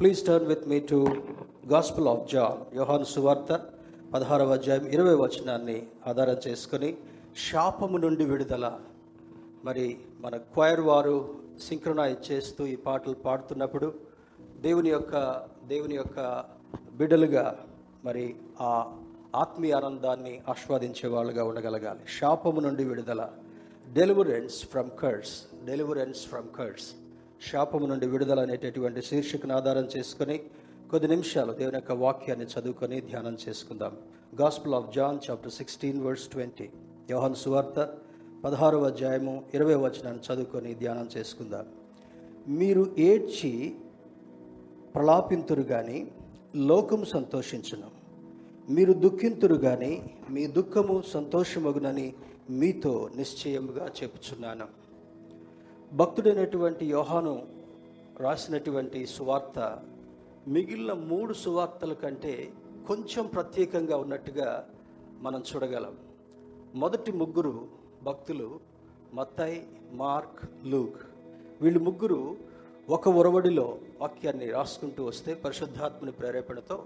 Please turn with me to gospel of John యోహాను సువార్త పదహారవ అధ్యాయం ఇరవై వచనాన్ని ఆధారం చేసుకొని శాపము నుండి విడుదల. మరి మన క్వైర్ వారు సింక్రనైజ్ చేస్తూ ఈ పాటలు పాడుతున్నప్పుడు దేవుని యొక్క దేవుని యొక్క బిడ్డలుగా మరి ఆ ఆత్మీయ ఆనందాన్ని ఆస్వాదించే వాళ్ళుగా ఉండగలగాలి. శాపము నుండి విడుదల. Deliverance from curse deliverance from curse శాపము నుండి విడుదల అనేటటువంటి శీర్షికను ఆధారం చేసుకుని కొద్ది నిమిషాలు దేవుని యొక్క వాక్యాన్ని చదువుకొని ధ్యానం చేసుకుందాం. Gospel of John chapter sixteen verse twenty యోహన్ సువార్త పదహారవ అధ్యాయము ఇరవై వచనాన్ని చదువుకొని ధ్యానం చేసుకుందాం. మీరు ఏడ్చి ప్రలాపింతురు కానీ లోకము సంతోషించును. మీరు దుఃఖింతురు కానీ మీ దుఃఖము సంతోషమగునని మీతో నిశ్చయముగా చెప్పుచున్నాను. భక్తుడైనటువంటి యోహాను రాసినటువంటి సువార్త మిగిలిన మూడు సువార్తల కంటే కొంచెం ప్రత్యేకంగా ఉన్నట్టుగా మనం చూడగలం. మొదటి ముగ్గురు భక్తులు మత్తై మార్క్ లూక్. వీళ్ళు ముగ్గురు ఒక ఒరవడిలో వాక్యాన్ని రాసుకుంటూ వస్తే పరిశుద్ధాత్మని ప్రేరేపణతో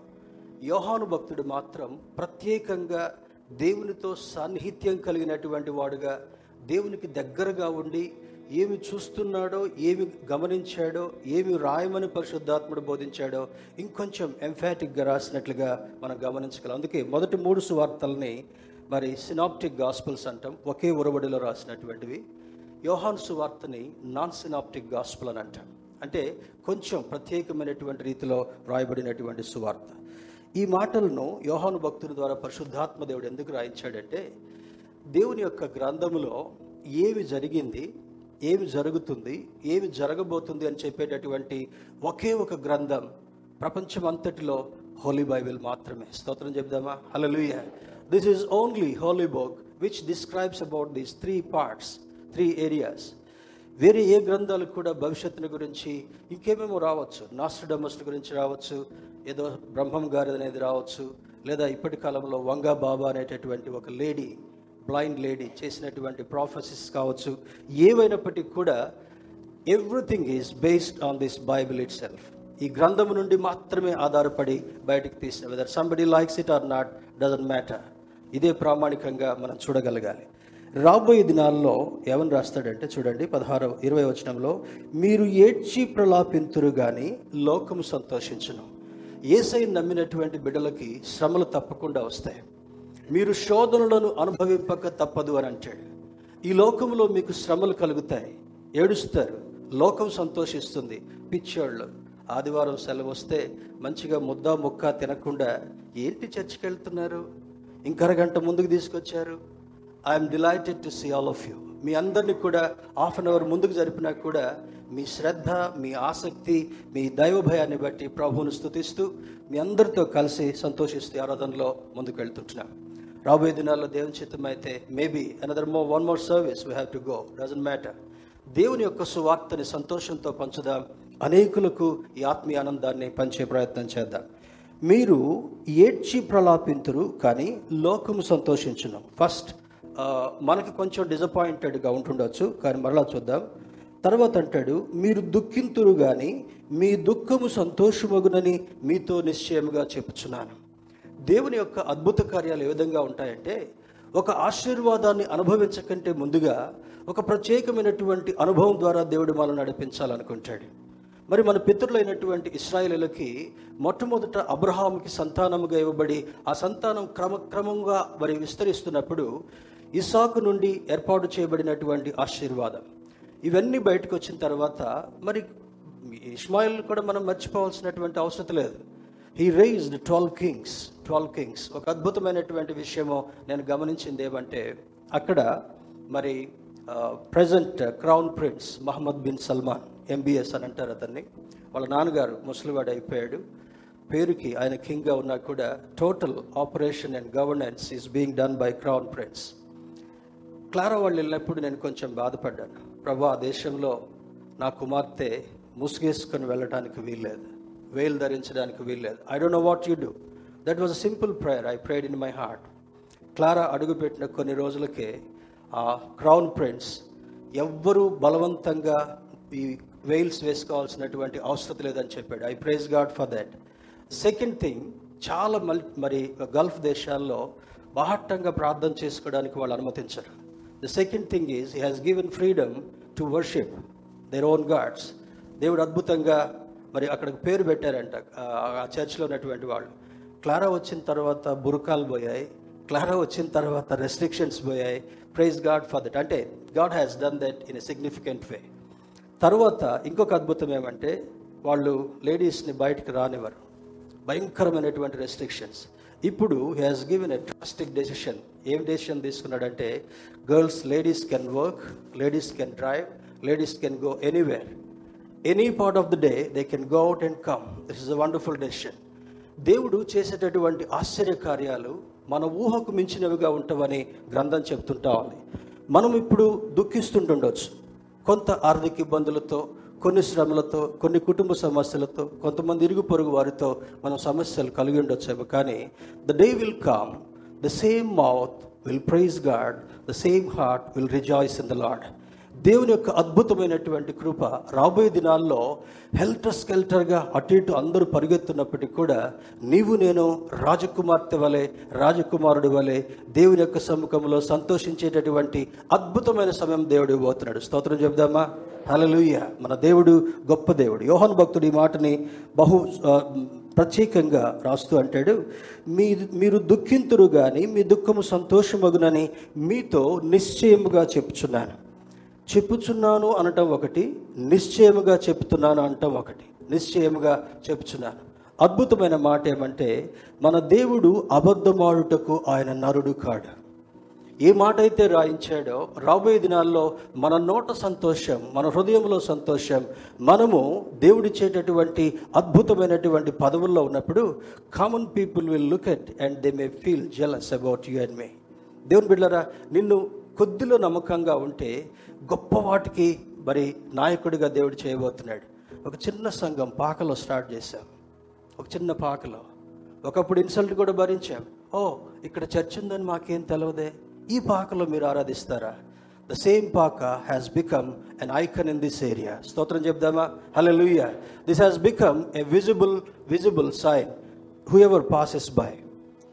యోహాను భక్తుడు మాత్రం ప్రత్యేకంగా దేవునితో సాన్నిహిత్యం కలిగినటువంటి వాడుగా దేవునికి దగ్గరగా ఉండి ఏమి చూస్తున్నాడో ఏమి గమనించాడో ఏమి రాయమని పరిశుద్ధాత్ముడు బోధించాడో ఇంకొంచెం ఎంఫాటిక్గా రాసినట్లుగా మనం గమనించగలం. అందుకే మొదటి మూడు సువార్తల్ని మరి సినాప్టిక్ గాస్పుల్స్ అంటాం. ఒకే ఉరవడిలో రాసినటువంటివి. యోహాన్ సువార్తని నాన్ సినాప్టిక్ గాస్పుల్ అని అంటాం. అంటే కొంచెం ప్రత్యేకమైనటువంటి రీతిలో రాయబడినటువంటి సువార్త. ఈ మాటలను యోహాను భక్తుల ద్వారా పరిశుద్ధాత్మ దేవుడు ఎందుకు రాయించాడంటే దేవుని యొక్క గ్రంథములో ఏమి జరిగింది ఏమి జరుగుతుంది ఏమి జరగబోతుంది అని చెప్పేటటువంటి ఒకే ఒక గ్రంథం ప్రపంచం అంతటిలో హోలీ బైబిల్ మాత్రమే. స్తోత్రం చెప్దామా hallelujah this is only holy book which describes about these three parts three areas వేరే ఏ గ్రంథాలు కూడా భవిష్యత్తుని గురించి ఇంకేమేమో రావచ్చు. నాస్టడమస్ గురించి రావచ్చు ఏదో బ్రహ్మం గారి అనేది రావచ్చు లేదా ఇప్పటి కాలంలో వంగా బాబా అనేటటువంటి ఒక లేడీ బ్లైండ్ లేడీ చేసినటువంటి ప్రాఫెసెస్ కావచ్చు ఏవైనప్పటికీ కూడా everything is based on this Bible itself ఈ గ్రంథము నుండి మాత్రమే ఆధారపడి బయటకు తీసిన whether somebody likes it or not doesn't matter ఇదే ప్రామాణికంగా మనం చూడగలగాలి. రాబోయే దినాల్లో ఏమని రాస్తాడంటే చూడండి పదహారు ఇరవై వచనంలో మీరు ఏడ్చి ప్రలాపింతురు కానీ లోకము సంతోషించును. ఏసై నమ్మినటువంటి బిడ్డలకి శ్రమలు తప్పకుండా వస్తాయి. మీరు శోధనలను అనుభవింపక తప్పదు అని అంటాడు. ఈ లోకంలో మీకు శ్రమలు కలుగుతాయి. ఏడుస్తారు. లోకం సంతోషిస్తుంది. పిచ్చోళ్ళు. ఆదివారం సెలవు వస్తే మంచిగా ముద్ద ముక్క తినకుండా ఏంటి చర్చికి వెళ్తున్నారు ఇంకరగంట ముందుకు తీసుకొచ్చారు. I'm delighted to see all of you మీ అందరినీ కూడా హాఫ్ అన్ అవర్ ముందుకు జరిపినా కూడా మీ శ్రద్ధ మీ ఆసక్తి మీ దైవభయాన్ని బట్టి ప్రభువును స్థుతిస్తూ మీ అందరితో కలిసి సంతోషిస్తూ ఆరాధనలో ముందుకు వెళ్తుంటున్నాను రాబోయే దినాల్లో దేవుని చిత్తం అయితే maybe another mo one more service we have to go doesn't matter దేవుని యొక్క సువార్తని సంతోషంతో పంచుదాం. అనేకులకు ఈ ఆత్మీయ ఆనందాన్ని పంచే ప్రయత్నం చేద్దాం. మీరు ఏడ్చి ప్రలాపింతురు కానీ లోకము సంతోషించును. ఫస్ట్ మనకి కొంచెం డిసప్పాయింటెడ్గా ఉంటుండొచ్చు కానీ మరలా చూద్దాం. తర్వాత అంటాడు మీరు దుఃఖింతురు కానీ మీ దుఃఖము సంతోషమగునని మీతో నిశ్చయముగా చెప్పుచున్నాను. దేవుని యొక్క అద్భుత కార్యాలు ఏ విధంగా ఉంటాయంటే ఒక ఆశీర్వాదాన్ని అనుభవించకంటే ముందుగా ఒక ప్రత్యేకమైనటువంటి అనుభవం ద్వారా దేవుడు మనం నడిపించాలనుకుంటాడు. మరి మన పితృలైనటువంటి ఇస్రాయేలులకి మొట్టమొదట అబ్రహాంకి సంతానముగా ఇవ్వబడి ఆ సంతానం క్రమక్రమంగా మరి విస్తరిస్తున్నప్పుడు ఇసాకు నుండి ఏర్పాటు చేయబడినటువంటి ఆశీర్వాదం. ఇవన్నీ బయటకు వచ్చిన తర్వాత మరి ఇస్మాయిల్ కూడా మనం మర్చిపోవాల్సినటువంటి అవసరం లేదు. He raised twelve kings twelve kings ఒక అద్భుతమైనటువంటి విషయము నేను గమనించింది ఏమంటే అక్కడ మరి present crown prince Mohammed bin Salman MBS అని అంటారు అతన్ని. వాళ్ళ నాన్నగారు ముసలివాడు అయిపోయాడు. పేరుకి ఆయన కింగ్గా ఉన్నా కూడా total operation and governance is being done by crown prince Clara వాళ్ళు వెళ్ళినప్పుడు నేను కొంచెం బాధపడ్డాను. ప్రభా ఆ దేశంలో నా కుమార్తె ముసుగేసుకొని వెళ్ళడానికి వీల్లేదు. వేలు ధరించడానికి వీల్లేదు. I don't know what you do that was a simple prayer I prayed in my heart Clara అడుగుపెట్టిన కొన్ని రోజులకే ఆ క్రౌన్ ప్రిన్స్ ఎవ్వరూ బలవంతంగా ఈ వెయిల్స్ వేసుకోవాల్సినటువంటి అవసరం లేదని చెప్పాడు. I praise God for that second thing చాలా మల్ మరి గల్ఫ్ దేశాల్లో బాహట్టంగా ప్రార్థన చేసుకోవడానికి వాళ్ళు అనుమతించరు. The second thing is he has given freedom to worship their own gods దేవుడు అద్భుతంగా మరి అక్కడికి పేరు పెట్టారంట ఆ చర్చ్లో ఉన్నటువంటి వాళ్ళు. క్లారా వచ్చిన తర్వాత బురకాలు పోయాయి క్లారా వచ్చిన తర్వాత రెస్ట్రిక్షన్స్ పోయాయి. ప్రైజ్ గాడ్ ఫర్ దట్ అంటే God has done that in a significant way తర్వాత ఇంకొక అద్భుతం ఏమంటే వాళ్ళు లేడీస్ని బయటకు రానివ్వరు. భయంకరమైనటువంటి రెస్ట్రిక్షన్స్ ఇప్పుడు he has given a drastic decision ఏం decision తీసుకున్నాడంటే girls ladies can work ladies can drive ladies can go anywhere any part of the day they can go out and come this is a wonderful decision దేవుడు చేసేటటువంటి ఆశ్చర్య కార్యాలు మన ఊహకు మించినవిగా ఉంటామని గ్రంథం చెప్తుంటా ఉంది. మనం ఇప్పుడు దుఃఖిస్తుంటుండొచ్చు. కొంత ఆర్థిక ఇబ్బందులతో కొన్ని శ్రమలతో కొన్ని కుటుంబ సమస్యలతో కొంతమంది ఇరుగు పొరుగు వారితో మనం సమస్యలు కలిగి ఉండొచ్చేమో కానీ the day will come the same mouth will praise God the same heart will rejoice in the Lord దేవుని యొక్క అద్భుతమైనటువంటి కృప రాబోయే దినాల్లో హెల్టర్ స్కెల్టర్గా అటు ఇటు అందరూ పరిగెత్తున్నప్పటికీ కూడా నీవు నేను రాజకుమార్తె వలె రాజకుమారుడి వలె దేవుని యొక్క సముఖంలో సంతోషించేటటువంటి అద్భుతమైన సమయం దేవుడు ఇవ్వబోతున్నాడు. స్తోత్రం చెప్దామా హలలుయ మన దేవుడు గొప్ప దేవుడు. యోహన్ భక్తుడు ఈ మాటని బహు ప్రత్యేకంగా రాస్తూ అంటాడు మీ మీరు దుఃఖింతురు కానీ మీ దుఃఖము సంతోషమగునని మీతో నిశ్చయముగా చెప్పుచున్నాను. చెప్పుచున్నాను అనటం ఒకటి నిశ్చయముగా చెప్తున్నాను అనటం ఒకటి. నిశ్చయముగా చెప్తున్నాను అద్భుతమైన మాట ఏమంటే మన దేవుడు అబద్ధమాడుటకు ఆయన నరుడు కాడు. ఏ మాట అయితే రాయించాడో రాబోయే దినాల్లో మన నోట సంతోషం మన హృదయంలో సంతోషం మనము దేవుడిచ్చేటటువంటి అద్భుతమైనటువంటి పదవుల్లో ఉన్నప్పుడు common people will look at and they may feel jealous about you and may దేవుని బిడ్డరా నిన్ను కొద్దిలో నమ్మకంగా ఉంటే గొప్ప వాటికి మరి నాయకుడిగా దేవుడు చేయబోతున్నాడు. ఒక చిన్న సంఘం పాకలో స్టార్ట్ చేశాం. ఒక చిన్న పాకలో. ఒకప్పుడు ఇన్సల్ట్ కూడా భరించాం. ఓ ఇక్కడ చర్చ్ ఉందని మాకేం తెలవదే. ఈ పాకలో మీరు ఆరాధిస్తారా? The same paka has become an icon in this area స్తోత్రం చెప్దామా? Hallelujah this has become a visible visible sign whoever passes by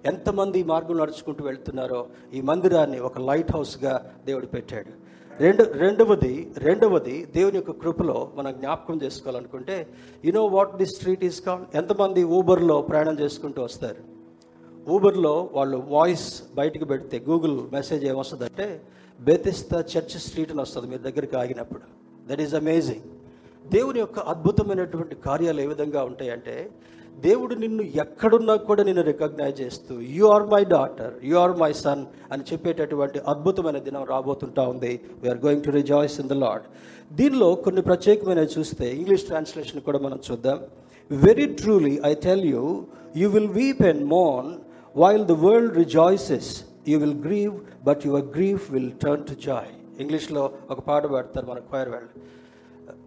ఎంతమంది ఈ మార్గం నడుచుకుంటూ వెళ్తున్నారో ఈ మందిరాన్ని ఒక లైట్ హౌస్గా దేవుడు పెట్టాడు. రెండు రెండవది రెండవది దేవుని యొక్క కృపలో మనం జ్ఞాపకం చేసుకోవాలనుకుంటే you know what the street is call ఎంతమంది ఊబర్లో ప్రయాణం చేసుకుంటూ వస్తారు? ఊబర్లో వాళ్ళు వాయిస్ బయటికి పెడితే గూగుల్ మెసేజ్ ఏమొస్తుందంటే బెతిస్తా చర్చ్ స్ట్రీట్ అని వస్తుంది మీ దగ్గరికి ఆగినప్పుడు. దట్ ఈస్ అమేజింగ్ దేవుని యొక్క అద్భుతమైనటువంటి కార్యాలు ఏ విధంగా ఉంటాయంటే దేవుడు నిన్ను ఎక్కడున్నా కూడా నిన్ను రికగ్నైజ్ చేస్తూ you are my daughter you are my son అని చెప్పేటటువంటి అద్భుతమైన దినం రాబోతుంటా ఉంది. We are going to rejoice in the Lord దీనిలో కొన్ని ప్రత్యేకమైనవి చూస్తే ఇంగ్లీష్ ట్రాన్స్లేషన్ కూడా మనం చూద్దాం. Very truly I tell you you will weep and Mon while the world rejoices you will grieve but your grief will turn to joy ఇంగ్లీష్లో ఒక పాట పాడతారు మన క్వైర్ వాళ్ళు.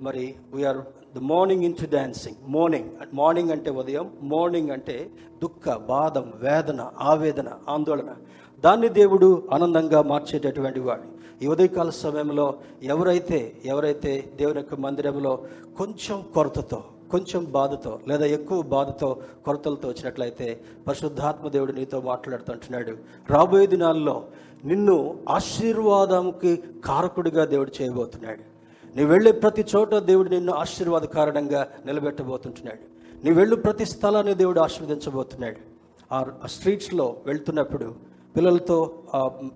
మరి we are the morning in to dancing morning morning అంటే ఉదయం morning అంటే దుఃఖ బాధం వేదన ఆవేదన ఆందోళన. దాన్ని దేవుడు ఆనందంగా మార్చేటటువంటి వాడు. ఈ ఉదయకాల సమయంలో ఎవరైతే ఎవరైతే దేవుని యొక్క మందిరంలో కొంచెం కొరతతో కొంచెం బాధతో లేదా ఎక్కువ బాధతో కొరతలతో వచ్చినట్లయితే పరిశుద్ధాత్మ దేవుడు నీతో మాట్లాడుతుంటున్నాడు. రాబోయే దినాల్లో నిన్ను ఆశీర్వాదంకి కారకుడిగా దేవుడు చేయబోతున్నాడు. నీ వెళ్ళే ప్రతి చోట దేవుడు నిన్ను ఆశీర్వాద కారణంగా నిలబెట్టబోతుంటున్నాడు. నీ వెళ్ళు ప్రతి స్థలాన్ని దేవుడు ఆశీర్వదించబోతున్నాడు. ఆ స్ట్రీట్స్లో వెళ్తున్నప్పుడు పిల్లలతో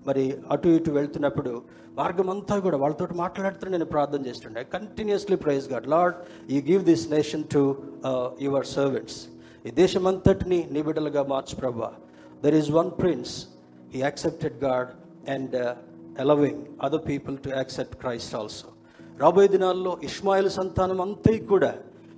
మరి అటు ఇటు వెళ్తున్నప్పుడు మార్గం అంతా కూడా వాళ్ళతో మాట్లాడుతూ నేను ప్రార్థన చేస్తుండే. Continuously praise God Lord you give this nation to your servants ఈ దేశమంతటిని నీ బిడ్డలుగా మార్చు ప్రభా. There is one prince he accepted God and allowing other people to accept Christ also రాబోయే దినాల్లో ఇస్మాయిల్ సంతానం అంతా కూడా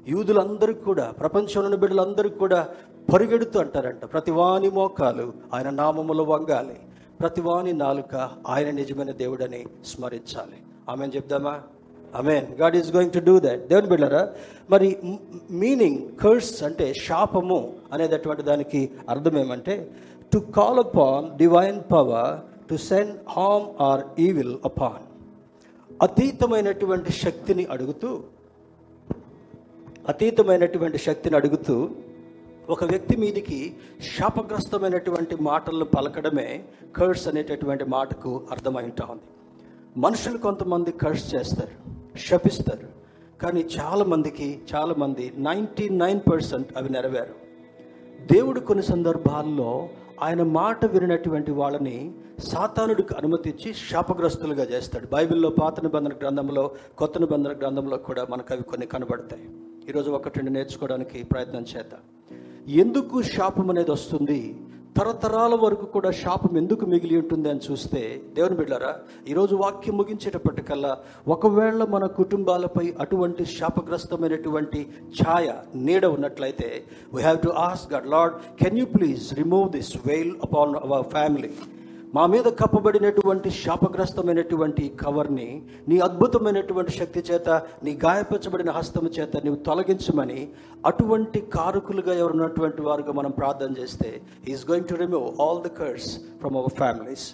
యూదులందరికీ కూడా ప్రపంచంలోని బిడ్డలందరికీ కూడా పరిగెడుతూ అంటారంట. ప్రతివాని మోకాలు ఆయన నామములు వంగాలి. ప్రతివాని నాలుక ఆయన నిజమైన దేవుడని స్మరించాలి. Amen చెప్దామా? Amen God is going to do that దేవుని బిడ్డరా మరి మీనింగ్ కర్స్ అంటే శాపము అనేటటువంటి దానికి అర్థం ఏమంటే to call upon divine power to send harm or evil upon అతీతమైనటువంటి శక్తిని అడుగుతూ అతీతమైనటువంటి శక్తిని అడుగుతూ ఒక వ్యక్తి మీదికి శాపగ్రస్తమైనటువంటి మాటలను పలకడమే కర్స్ అనేటటువంటి మాటకు అర్థమై ఉంటా ఉంది. మనుషులు కొంతమంది కర్స్ చేస్తారు శపిస్తారు కానీ చాలామందికి చాలామంది నైంటీ నైన్ పర్సెంట్ అవి నెరవేరు దేవుడు కొన్ని సందర్భాల్లో ఆయన మాట వినటువంటి వాళ్ళని సాతానుడికి అనుమతించి శాపగ్రస్తులుగా చేస్తాడు. బైబిల్లో పాత నిబంధన గ్రంథంలో కొత్త నిబంధన గ్రంథంలో కూడా మనకు అవి కొన్ని కనబడతాయి. ఈరోజు ఒకటి రెండు నేర్చుకోవడానికి ప్రయత్నం చేద్దాం. ఎందుకు శాపం అనేది వస్తుంది? తరతరాల వరకు కూడా శాపం ఎందుకు మిగిలి ఉంటుంది అని చూస్తే దేవుని బిడ్డారా ఈరోజు వాక్యం ముగించేటప్పటికల్లా ఒకవేళ మన కుటుంబాలపై అటువంటి శాపగ్రస్తమైనటువంటి ఛాయ నీడ ఉన్నట్లయితే we have to ask God Lord can you please remove this veil upon our family మా మీద కప్పబడినటువంటి శాపగ్రస్తమైనటువంటి కవర్ని నీ అద్భుతమైనటువంటి శక్తి చేత నీ గాయపరచబడిన హస్తము చేత నీవు తొలగించమని అటువంటి కారకులుగా ఎవరున్నటువంటి వారుగా మనం ప్రార్థన చేస్తే is going to remove all the curse from our families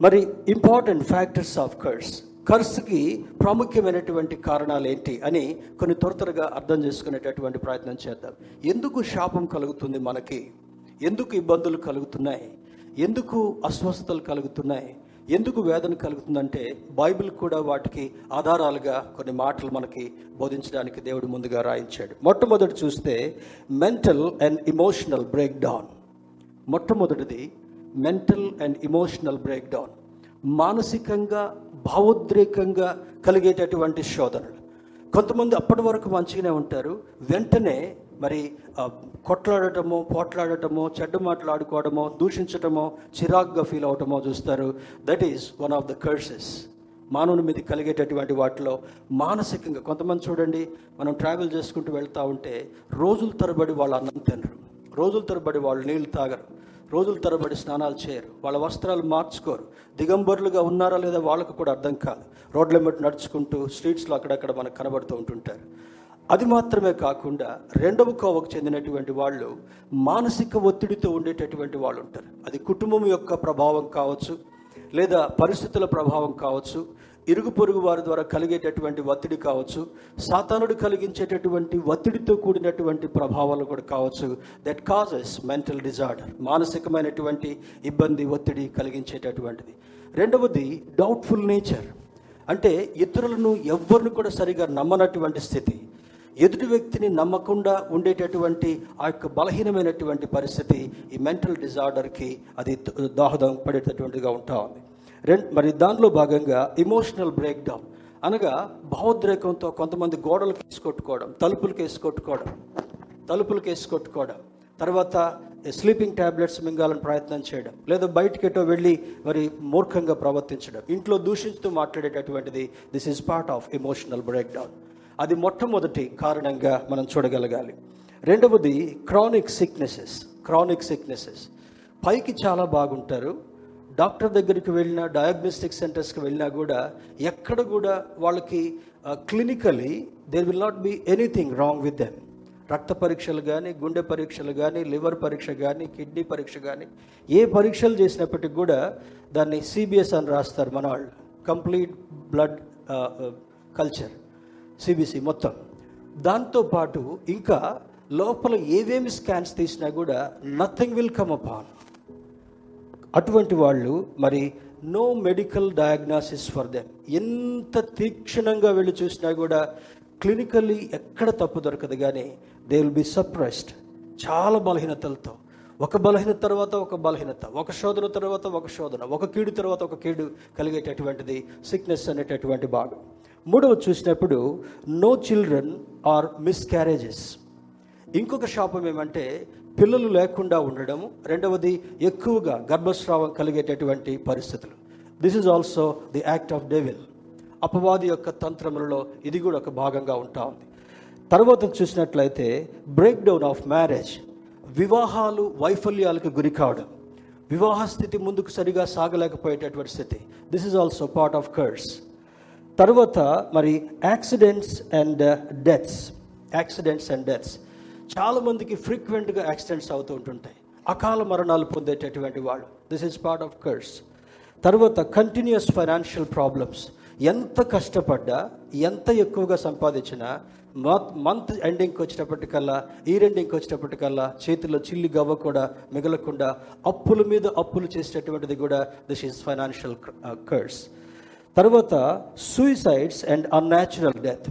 మరి ఇంపార్టెంట్ ఫ్యాక్టర్స్ ఆఫ్ కర్స్ కర్స్కి ప్రాముఖ్యమైనటువంటి కారణాలు ఏంటి అని కొన్ని త్వర త్వరగా అర్థం చేసుకునేటటువంటి ప్రయత్నం చేద్దాం. ఎందుకు శాపం కలుగుతుంది మనకి? ఎందుకు ఇబ్బందులు కలుగుతున్నాయి? ఎందుకు అస్వస్థతలు కలుగుతున్నాయి? ఎందుకు వేదన కలుగుతుందంటే బైబిల్ కూడా వాటికి ఆధారాలుగా కొన్ని మాటలు మనకి బోధించడానికి దేవుడు ముందుగా రాయించాడు. మొట్టమొదటి చూస్తే mental and emotional break down మొట్టమొదటిది mental and emotional break down మానసికంగా భావోద్రేకంగా కలిగేటటువంటి శోధనలు. కొంతమంది అప్పటి వరకు మంచిగానే ఉంటారు వెంటనే మరి కొట్లాడటము కొట్లాడటమో పోట్లాడటమో చెడ్డ మాట్లాడుకోవడమో దూషించటమో చిరాగ్గా ఫీల్ అవటమో చూస్తారు. That is one of the curses మానవుని మీద కలిగేటటువంటి వాటిలో మానసికంగా కొంతమంది చూడండి మనం ట్రావెల్ చేసుకుంటూ వెళ్తూ ఉంటే రోజుల తరబడి వాళ్ళు అన్నం తినరు. రోజుల తరబడి వాళ్ళు నీళ్ళు తాగరు. రోజుల తరబడి స్నానాలు చేయరు. వాళ్ళ వస్త్రాలు మార్చుకోరు. దిగంబరులుగా ఉన్నారా లేదా వాళ్ళకు కూడా అర్థం కాదు. రోడ్ల మీద నడుచుకుంటూ స్ట్రీట్స్లో అక్కడక్కడ మనకు కనబడుతూ ఉంటుంటారు. అది మాత్రమే కాకుండా రెండవ కోవకు చెందినటువంటి వాళ్ళు మానసిక ఒత్తిడితో ఉండేటటువంటి వాళ్ళు ఉంటారు అది కుటుంబం యొక్క ప్రభావం కావచ్చు లేదా పరిస్థితుల ప్రభావం కావచ్చు ఇరుగు పొరుగు వారి ద్వారా కలిగేటటువంటి ఒత్తిడి కావచ్చు సాతానుడు కలిగించేటటువంటి ఒత్తిడితో కూడినటువంటి ప్రభావాలు కూడా కావచ్చు. దట్ కాజెస్ మెంటల్ డిజార్డర్ మానసికమైనటువంటి ఇబ్బంది ఒత్తిడి కలిగించేటటువంటిది. రెండవది డౌట్ఫుల్ నేచర్ అంటే ఇతరులను ఎవ్వరిని కూడా సరిగా నమ్మనటువంటి స్థితి. ఎదుటి వ్యక్తిని నమ్మకుండా ఉండేటటువంటి ఆ యొక్క బలహీనమైనటువంటి పరిస్థితి ఈ మెంటల్ డిజార్డర్కి అది దోహదం పడేటటువంటిగా ఉంటా ఉంది. రెండు మరి దానిలో భాగంగా ఇమోషనల్ బ్రేక్ డౌన్ అనగా భావోద్రేకంతో కొంతమంది గోడలకు కేసుకొట్టుకోవడం తలుపులు తలుపులకు తలుపులు కేసుకొట్టుకోవడం తలుపులకు తర్వాత స్లీపింగ్ ట్యాబ్లెట్స్ మింగాలని ప్రయత్నం చేయడం లేదా బయటికి ఎటో వెళ్ళి మరి మూర్ఖంగా ప్రవర్తించడం ఇంట్లో దూషించుతూ మాట్లాడేటటువంటిది this is part of emotional breakdown అది మొట్టమొదటి కారణంగా మనం చూడగలగాలి. రెండవది క్రానిక్ సిక్నెసెస్ క్రానిక్ సిక్నెసెస్ పైకి చాలా బాగుంటారు. డాక్టర్ దగ్గరికి వెళ్ళినా డయాగ్నోస్టిక్ సెంటర్స్కి వెళ్ళినా కూడా ఎక్కడ కూడా వాళ్ళకి clinically there will not be anything wrong with them రక్త పరీక్షలు కానీ గుండె పరీక్షలు కానీ లివర్ పరీక్ష కానీ కిడ్నీ పరీక్ష కానీ ఏ పరీక్షలు చేసినప్పటికి కూడా దాన్ని సిబిఎస్ అని రాస్తారు మన వాళ్ళు. Complete blood culture. సిబిసి మొత్తం. దాంతోపాటు ఇంకా లోపల ఏవేమి స్కాన్స్ తీసినా కూడా నథింగ్ విల్ కమ్ అపాన్ అటువంటి వాళ్ళు మరి no medical diagnosis for them ఎంత తీక్షణంగా వెళ్ళి చూసినా కూడా క్లినికల్లీ ఎక్కడ తప్పు దొరకదు కానీ దే విల్ బి సర్ప్రైజ్డ్ చాలా బలహీనతలతో. ఒక బలహీనత తర్వాత ఒక బలహీనత ఒక శోధన తర్వాత ఒక శోధన ఒక కీడు తర్వాత ఒక కీడు కలిగేటటువంటిది సిక్నెస్ అనేటటువంటి భాగం. మూడవ చూసినప్పుడు నో చిల్డ్రన్ ఆర్ మిస్క్యారేజెస్ ఇంకొక శాపం ఏమంటే పిల్లలు లేకుండా ఉండడము. రెండవది ఎక్కువగా గర్భస్రావం కలిగేటటువంటి పరిస్థితులు. This is also the act of devil అపవాది యొక్క తంత్రములలో ఇది కూడా ఒక భాగంగా ఉంటా ఉంది. తర్వాత చూసినట్లయితే బ్రేక్ డౌన్ ఆఫ్ మ్యారేజ్ వివాహాలు వైఫల్యాలకు గురి కావడం. వివాహ స్థితి ముందుకు సరిగా సాగలేకపోయేటటువంటి స్థితి. This is also part of curse తర్వాత మరి accidents and deaths accidents and deaths చాలామందికి ఫ్రీక్వెంట్గా యాక్సిడెంట్స్ అవుతూ ఉంటుంటాయి. అకాల మరణాలు పొందేటటువంటి వాళ్ళు. This is part of curse తర్వాత కంటిన్యూస్ ఫైనాన్షియల్ ప్రాబ్లమ్స్ ఎంత కష్టపడ్డా ఎంత ఎక్కువగా సంపాదించినా మంత్ ఎండింగ్కి వచ్చేటప్పటికల్లా ఇయర్ ఎండింగ్కి వచ్చేటప్పటికల్లా చేతిలో చిల్లి గవ్వ కూడా మిగలకుండా అప్పుల మీద అప్పులు చేసేటటువంటిది కూడా దిస్ ఇస్ ఫైనాన్షియల్ కర్స్ తర్వాత సూయిసైడ్స్ అండ్ అన్యాచురల్ డెత్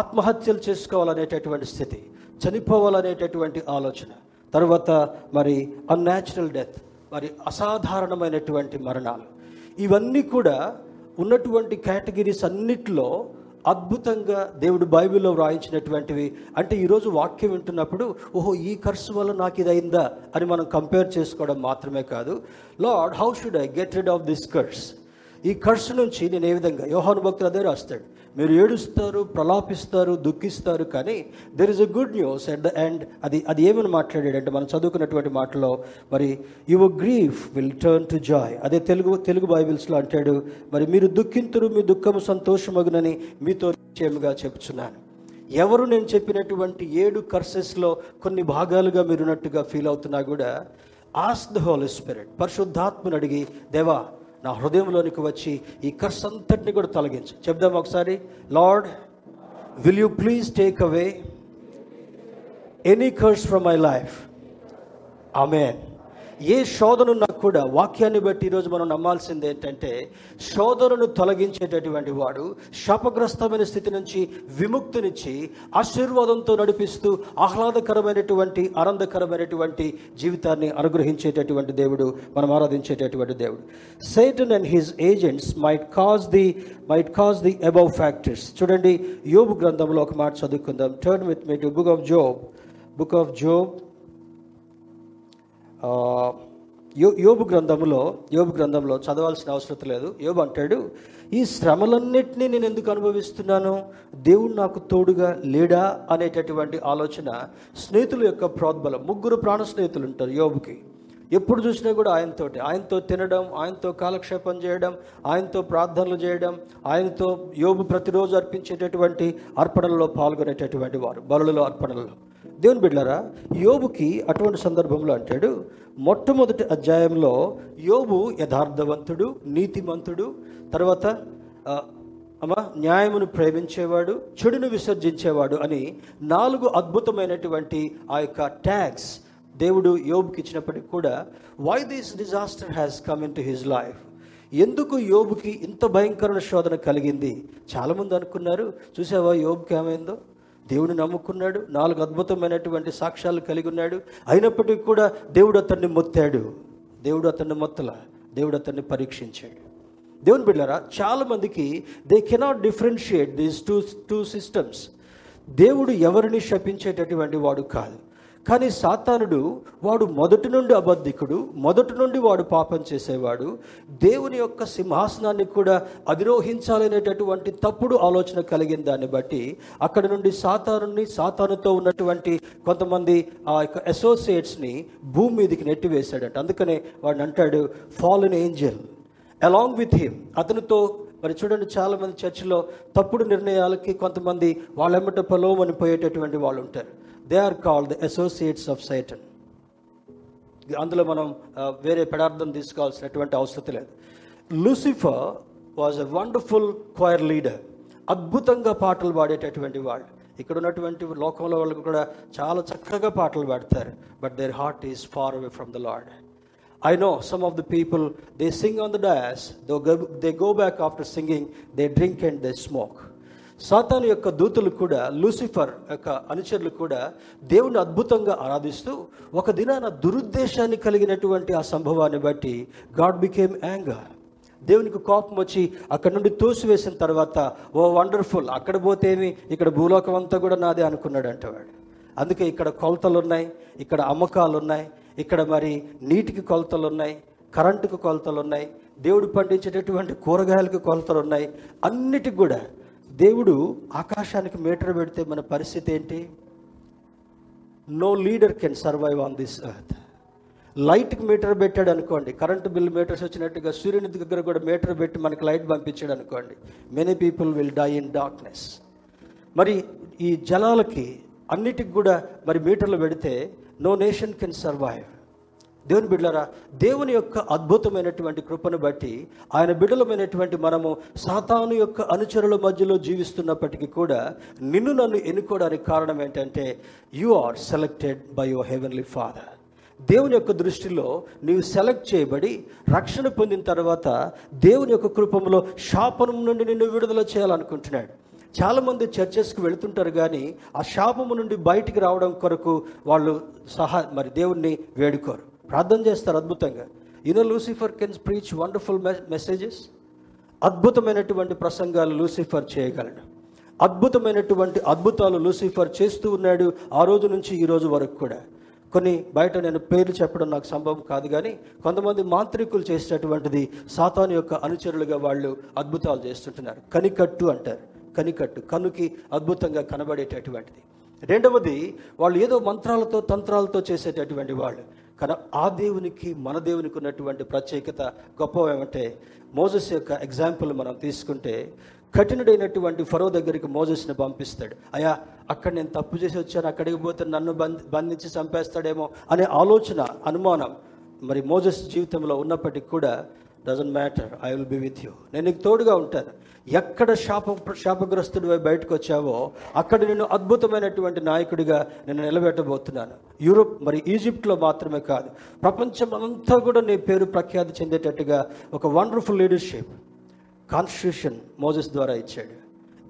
ఆత్మహత్యలు చేసుకోవాలనేటటువంటి స్థితి చనిపోవాలనేటటువంటి ఆలోచన. తర్వాత మరి అన్యాచురల్ డెత్ మరి అసాధారణమైనటువంటి మరణాలు. ఇవన్నీ కూడా ఉన్నటువంటి కేటగిరీస్ అన్నిటిలో అద్భుతంగా దేవుడు బైబిల్లో వ్రాయించినటువంటివి. అంటే ఈరోజు వాక్యం వింటున్నప్పుడు ఓహో ఈ ఖర్చు వల్ల నాకు ఇది అయిందా అని మనం కంపేర్ చేసుకోవడం మాత్రమే కాదు. Lord how should I get rid of this curse? ఈ కర్సు నుంచి నేను ఏ విధంగా యోహాను భక్తులు అదే రాస్తాడు మీరు ఏడుస్తారు ప్రలాపిస్తారు దుఃఖిస్తారు కానీ there is a good news at the end అది అది ఏమని మాట్లాడాడంటే మనం చదువుకున్నటువంటి మాటలో మరి your grief will turn to joy అదే తెలుగు తెలుగు బైబిల్స్లో అంటాడు మరి మీరు దుఃఖింతురు మీ దుఃఖము సంతోషమగునని మీతో నిశ్చయముగా చెప్తున్నాను ఎవరు నేను చెప్పినటువంటి ఏడు కర్సెస్లో కొన్ని భాగాలుగా మీరున్నట్టుగా ఫీల్ అవుతున్నా కూడా ఆస్ ద హోల్ స్పిరిట్ పరిశుద్ధాత్మను అడిగి దేవా నా హృదయంలోనికి వచ్చి ఈ కర్స్ అంతటిని కూడా తొలగించు. చెప్దాం ఒకసారి Lord will you please take away any curse from my life amen ఏ శోధన కూడా వాక్యాన్ని బట్టి ఈరోజు మనం నమ్మాల్సింది ఏంటంటే శోధనను తొలగించేటటువంటి వాడు శాపగ్రస్తమైన స్థితి నుంచి విముక్తినిచ్చి ఆశీర్వాదంతో నడిపిస్తూ ఆహ్లాదకరమైనటువంటి ఆనందకరమైనటువంటి జీవితాన్ని అనుగ్రహించేటటువంటి దేవుడు మనం ఆరాధించేటటువంటి దేవుడు. Satan and his agents might cause the might cause the above factors చూడండి యోబు గ్రంథంలో ఒక మాట చదువుకుందాం. Turn with me to book of Job book of Job యో యోబు గ్రంథంలో యోబు గ్రంథంలో చదవాల్సిన అవసరం లేదు. యోబు అంటాడు ఈ శ్రమలన్నిటినీ నేను ఎందుకు అనుభవిస్తున్నాను? దేవుడు నాకు తోడుగా లేడా? అనేటటువంటి ఆలోచన స్నేహితుల యొక్క ప్రోద్బలం. ముగ్గురు ప్రాణ స్నేహితులు ఉంటారు యోబుకి. ఎప్పుడు చూసినా కూడా ఆయనతోటి. ఆయనతో తినడం ఆయనతో కాలక్షేపం చేయడం ఆయనతో ప్రార్థనలు చేయడం ఆయనతో యోబు ప్రతిరోజు అర్పించేటటువంటి అర్పణలలో పాల్గొనేటటువంటి వారు బలులలో అర్పణలలో. దేవుని బిడ్డారా యోబుకి అటువంటి సందర్భంలో అంటాడు మొట్టమొదటి అధ్యాయంలో యోబు యథార్థవంతుడు నీతిమంతుడు తర్వాత అమ్మా న్యాయమును ప్రేమించేవాడు చెడును విసర్జించేవాడు అని నాలుగు అద్భుతమైనటువంటి ఆ యొక్క ట్యాగ్స్ దేవుడు యోబుకి ఇచ్చినప్పటికీ కూడా why this disaster has come into his life ఎందుకు యోబుకి ఇంత భయంకరమైన శోధన కలిగింది? చాలామంది అనుకున్నారు చూసావా యోబుకి ఏమైందో? దేవుని నమ్ముకున్నాడు. నాలుగు అద్భుతమైనటువంటి సాక్ష్యాలు కలిగి ఉన్నాడు. అయినప్పటికీ కూడా దేవుడు అతన్ని మొత్తాడు. దేవుడు అతన్ని మొత్తల. దేవుడు అతన్ని పరీక్షించాడు. దేవుని బిడ్డారా చాలామందికి they cannot differentiate these two two systems దేవుడు ఎవరిని శపించేటటువంటి వాడు కాదు. కానీ సాతానుడు వాడు మొదటి నుండి అబద్ధికుడు మొదటి నుండి వాడు పాపం చేసేవాడు. దేవుని యొక్క సింహాసనాన్ని కూడా అధిరోహించాలనేటటువంటి తప్పుడు ఆలోచన కలిగిన దాన్ని బట్టి అక్కడ నుండి సాతానుని సాతానుతో ఉన్నటువంటి కొంతమంది ఆ యొక్క అసోసియేట్స్ని భూమి మీదకి నెట్టివేశాడంట. అందుకనే వాడిని అంటాడు fallen angel along with him అతనితో మరి చూడండి చాలామంది చర్చిలో తప్పుడు నిర్ణయాలకి కొంతమంది వాళ్ళెమ్మట పొలవమని పోయేటటువంటి వాళ్ళు ఉంటారు they are called the associates of Satan అందులో మనం ఆ, వేరే పదార్థం తీసుకోవాల్సినటువంటి అవసరం లేదు. Lucifer was a wonderful choir leader అద్భుతంగా పాటలు పాడేటటువంటి వాళ్ళు ఇక్కడ ఉన్నటువంటి లోకంలో వాళ్ళు కూడా చాలా చక్కగా పాటలు పాడతారు. But their heart is far away from the Lord I know some of the people, they sing on the dais, they go, they go back after singing, they drink and they smoke. సాతాను యొక్క దూతలు కూడా Lucifer యొక్క అనుచరులు కూడా దేవుని అద్భుతంగా ఆరాధిస్తూ ఒక దినాన దురుద్దేశాన్ని కలిగినటువంటి ఆ సంభవాన్ని బట్టి గాడ్ బికేమ్ యాంగర్. దేవునికి కోపం వచ్చి అక్కడ నుండి తోసివేసిన తర్వాత ఓ వండర్ఫుల్ అక్కడ పోతేమి ఇక్కడ భూలోకం అంతా కూడా నాదే అనుకున్నాడు అంటవాడు అందుకే ఇక్కడ కొలతలు ఉన్నాయి ఇక్కడ అమ్మకాలు ఉన్నాయి ఇక్కడ మరి నీటికి కొలతలు ఉన్నాయి కరెంటుకు కొలతలు ఉన్నాయి దేవుడు పండించేటటువంటి కూరగాయలకు కొలతలు ఉన్నాయి అన్నిటికి కూడా దేవుడు ఆకాశానికి మీటర్ పెడితే మన పరిస్థితి ఏంటి? No leader can survive on this earth లైట్కి meter పెట్టాడు అనుకోండి కరెంటు బిల్ మీటర్స్ వచ్చినట్టుగా సూర్యుని దగ్గర కూడా మీటర్ పెట్టి మనకి లైట్ పంపించాడు అనుకోండి many people will die in darkness మరి ఈ జలాలకి అన్నిటికి కూడా మరి మీటర్లు పెడితే నో నేషన్ కెన్ సర్వైవ్ దేవుని బిడ్డలారా దేవుని యొక్క అద్భుతమైనటువంటి కృపను బట్టి ఆయన బిడ్డలమైనటువంటి మనము సాతాను యొక్క అనుచరుల మధ్యలో జీవిస్తున్నప్పటికీ కూడా నిన్ను నన్ను ఎన్నుకోవడానికి కారణం ఏంటంటే you are selected by your heavenly father దేవుని యొక్క దృష్టిలో నీవు సెలెక్ట్ చేయబడి రక్షణ పొందిన తర్వాత దేవుని యొక్క కృపంలో శాపనం నుండి నిన్ను విడుదల చేయాలనుకుంటున్నాడు. చాలామంది చర్చెస్కి వెళుతుంటారు కానీ ఆ శాపము నుండి బయటికి రావడం కొరకు వాళ్ళు సహా మరి దేవుణ్ణి వేడుకోరు. ప్రార్థన చేస్తారు అద్భుతంగా. You know Lucifer can preach wonderful messages అద్భుతమైనటువంటి ప్రసంగాలు లూసిఫర్ చేయగలడు. అద్భుతమైనటువంటి అద్భుతాలు లూసిఫర్ చేస్తూ ఉన్నాడు ఆ రోజు నుంచి ఈ రోజు వరకు కూడా. కొన్ని బయట నేను పేర్లు చెప్పడం నాకు సంభవం కాదు కానీ కొంతమంది మాంత్రికులు చేసేటటువంటిది సాతాను యొక్క అనుచరులుగా వాళ్ళు అద్భుతాలు చేస్తుంటున్నారు. కనికట్టు అంటారు. కనికట్టు కనుకి అద్భుతంగా కనబడేటటువంటిది. రెండవది వాళ్ళు ఏదో మంత్రాలతో తంత్రాలతో చేసేటటువంటి వాళ్ళు. కానీ ఆ దేవునికి మన దేవునికి ఉన్నటువంటి ప్రత్యేకత గొప్ప ఏమంటే మోజస్ యొక్క ఎగ్జాంపుల్ మనం తీసుకుంటే కఠినుడైనటువంటి ఫరో దగ్గరికి మోజస్ని పంపిస్తాడు. అయా అక్కడ నేను తప్పు చేసి వచ్చాను అక్కడికి పోతే నన్ను బంధ బంధించి చంపేస్తాడేమో అనే ఆలోచన అనుమానం మరి మోజస్ జీవితంలో ఉన్నప్పటికీ కూడా doesn't matter I will be with you నేను నీకు తోడుగా ఉంటాను. ఎక్కడ శాప శాపగ్రస్తుడి బయటకు వచ్చావో అక్కడ నేను అద్భుతమైనటువంటి నాయకుడిగా నేను నిలబెట్టబోతున్నాను. యూరోప్ మరి ఈజిప్ట్లో మాత్రమే కాదు ప్రపంచం అంతా కూడా నీ పేరు ప్రఖ్యాతి చెందేటట్టుగా ఒక వండర్ఫుల్ లీడర్షిప్ కాన్స్టిట్యూషన్ మోజెస్ ద్వారా ఇచ్చాడు.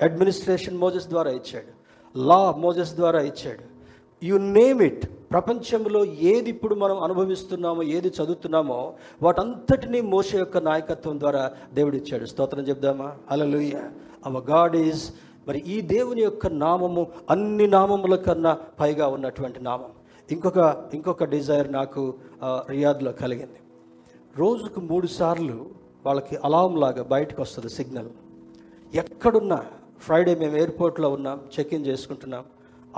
అడ్మినిస్ట్రేషన్ మోజెస్ ద్వారా ఇచ్చాడు. లా మోజెస్ ద్వారా ఇచ్చాడు. యు నేమ్ ఇట్ ప్రపంచంలో ఏది ఇప్పుడు మనం అనుభవిస్తున్నామో ఏది చదువుతున్నామో వాటంతటినీ మోస యొక్క నాయకత్వం ద్వారా దేవుడు ఇచ్చాడు స్తోత్రం చెప్దామా? అలలుయ అవర్ గాడ్ ఈజ్ మరి ఈ దేవుని యొక్క నామము అన్ని నామముల కన్నా పైగా ఉన్నటువంటి నామం. ఇంకొక ఇంకొక డిజైర్ నాకు రియాద్లో కలిగింది. రోజుకు మూడు సార్లు వాళ్ళకి అలారం లాగా బయటకు వస్తుంది సిగ్నల్ ఎక్కడున్నా ఫ్రైడే మేము ఎయిర్పోర్ట్లో ఉన్నాం చెక్ ఇన్ చేసుకుంటున్నాం.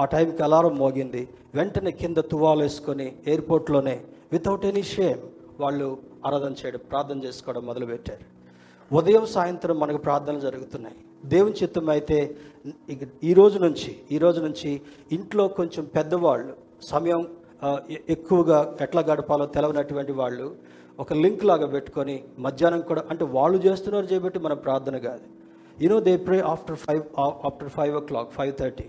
ఆ టైంకి అలారం మోగింది. వెంటనే కింద తువాలు వేసుకొని ఎయిర్పోర్ట్లోనే వితౌట్ ఎనీ షేమ్ వాళ్ళు ఆరాధన చేయడం ప్రార్థన చేసుకోవడం మొదలుపెట్టారు. ఉదయం సాయంత్రం మనకు ప్రార్థనలు జరుగుతున్నాయి. దేవుని చిత్తం అయితే ఈ రోజు నుంచి ఈ రోజు నుంచి ఇంట్లో కొంచెం పెద్దవాళ్ళు సమయం ఎక్కువగా ఎట్లా గడపాలో తెలవనటువంటి వాళ్ళు ఒక లింక్ లాగా పెట్టుకొని మధ్యాహ్నం కూడా అంటే వాళ్ళు చేస్తున్నారు చేయబట్టి మన ప్రార్థన కాదు. You know they pray after five after five o'clock five thirty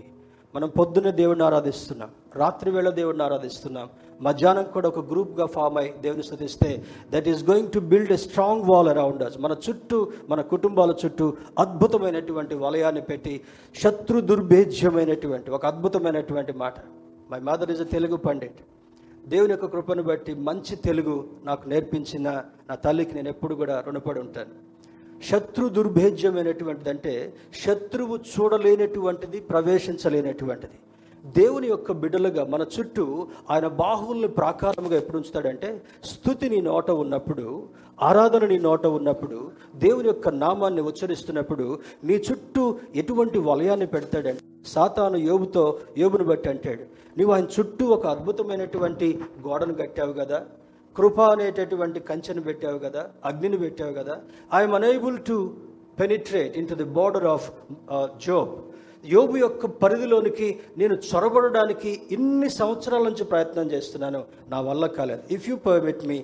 మనం పొద్దున్నే దేవుడిని ఆరాధిస్తున్నాం. రాత్రి వేళ దేవుడిని ఆరాధిస్తున్నాం. మధ్యాహ్నం కూడా ఒక గ్రూప్గా ఫామ్ అయి దేవుని స్థుతిస్తే that is going to build a strong wall around us మన చుట్టూ మన కుటుంబాల చుట్టూ అద్భుతమైనటువంటి వలయాన్ని పెట్టి శత్రు దుర్భేజ్యమైనటువంటి ఒక అద్భుతమైనటువంటి మాట. My mother is a Telugu pandit దేవుని యొక్క కృపను బట్టి మంచి తెలుగు నాకు నేర్పించిన నా తల్లికి నేను ఎప్పుడు కూడా రుణపడి ఉంటాను. శత్రు దుర్భేద్యమైనటువంటిది అంటే శత్రువు చూడలేనటువంటిది ప్రవేశించలేనటువంటిది. దేవుని యొక్క బిడ్డలుగా మన చుట్టూ ఆయన బాహువుల్ని ప్రాకారముగా ఎప్పుడు ఉంచుతాడంటే స్థుతి నీ నోట ఉన్నప్పుడు ఆరాధన నీ నోట ఉన్నప్పుడు దేవుని యొక్క నామాన్ని ఉచ్చరిస్తున్నప్పుడు నీ చుట్టూ ఎటువంటి వలయాన్ని పెడతాడంటే సాతాను యోబుతో యోబుని బట్టి అంటాడు. నీవు ఆయన చుట్టూ ఒక అద్భుతమైనటువంటి గోడను కట్టావు కదా కృప అనేటటువంటి కంచెను పెట్టావు కదా అగ్నిని పెట్టావు కదా. I'm unable to penetrate into the border of Job యోబు యొక్క పరిధిలోనికి నేను చొరబడడానికి ఇన్ని సంవత్సరాల నుంచి ప్రయత్నం చేస్తున్నాను. నా వల్ల కాలేదు. If you permit me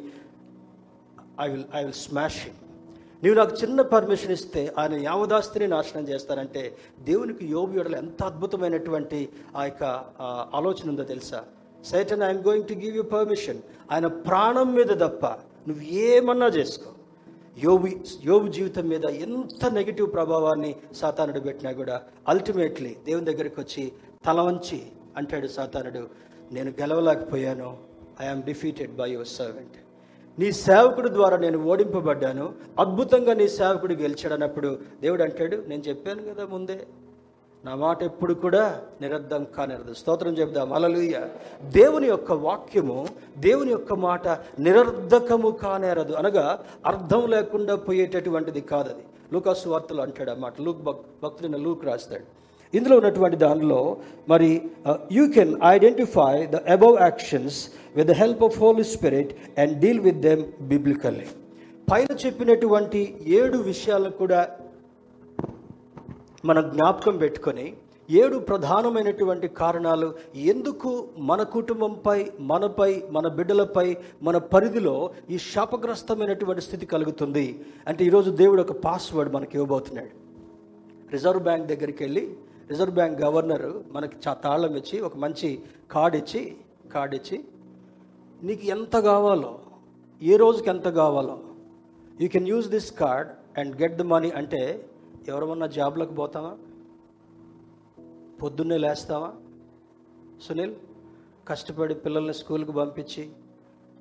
I will I will smash him నీవు నాకు చిన్న పర్మిషన్ ఇస్తే ఆయన యావదాస్తిని నాశనం చేస్తానంటే దేవునికి యోబు ఎడలు ఎంత అద్భుతమైనటువంటి ఆ యొక్క ఆలోచన ఉందో తెలుసా? Satan I'm going to give you permission ఆయన ప్రాణం మీద తప్ప నువ్వు ఏమన్నా చేసుకో. యోబు యోబు జీవితం మీద ఎంత నెగిటివ్ ప్రభావాన్ని సాతానుడు పెట్టినా కూడా అల్టిమేట్లీ దేవుని దగ్గరికి వచ్చి తల వంచి అంటాడు సాతానుడు నేను గెలవలేకపోయాను. I am defeated by your servant నీ సేవకుడు ద్వారా నేను ఓడింపబడ్డాను. అద్భుతంగా నీ సేవకుడు గెలిచాడన్నప్పుడు దేవుడు అంటాడు నేను చెప్పాను కదా ముందే నా మాట ఎప్పుడు కూడా నిరర్థం కానిరదు. స్తోత్రం చెప్దాం అలలుయ్య దేవుని యొక్క వాక్యము దేవుని యొక్క మాట నిరర్ధకము కానేరదు. అనగా అర్థం లేకుండా పోయేటటువంటిది కాదది. లూకాసు వార్తలు అంటాడు అన్నమాట లూక్ భక్ భక్తుడిన లూక్ రాస్తాడు. ఇందులో ఉన్నటువంటి దానిలో మరి you can identify the above actions with the help of holy spirit and deal with them biblically పైన చెప్పినటువంటి ఏడు విషయాలను కూడా మనం జ్ఞాపకం పెట్టుకొని ఏడు ప్రధానమైనటువంటి కారణాలు ఎందుకు మన కుటుంబంపై మనపై మన బిడ్డలపై మన పరిధిలో ఈ శాపగ్రస్తమైనటువంటి స్థితి కలుగుతుంది. అంటే ఈరోజు దేవుడు ఒక పాస్వర్డ్ మనకి ఇవ్వబోతున్నాడు. రిజర్వ్ బ్యాంక్ దగ్గరికి వెళ్ళి రిజర్వ్ బ్యాంక్ గవర్నర్ మనకి చా తాళం ఇచ్చి ఒక మంచి కార్డ్ ఇచ్చి కార్డ్ ఇచ్చి నీకు ఎంత కావాలో ఏ రోజుకి ఎంత కావాలో you can use this card and get the money అంటే ఎవరమన్నా జాబ్లకు పోతామా పొద్దున్నే లేస్తావా? సునీల్ కష్టపడి పిల్లల్ని స్కూల్కి పంపించి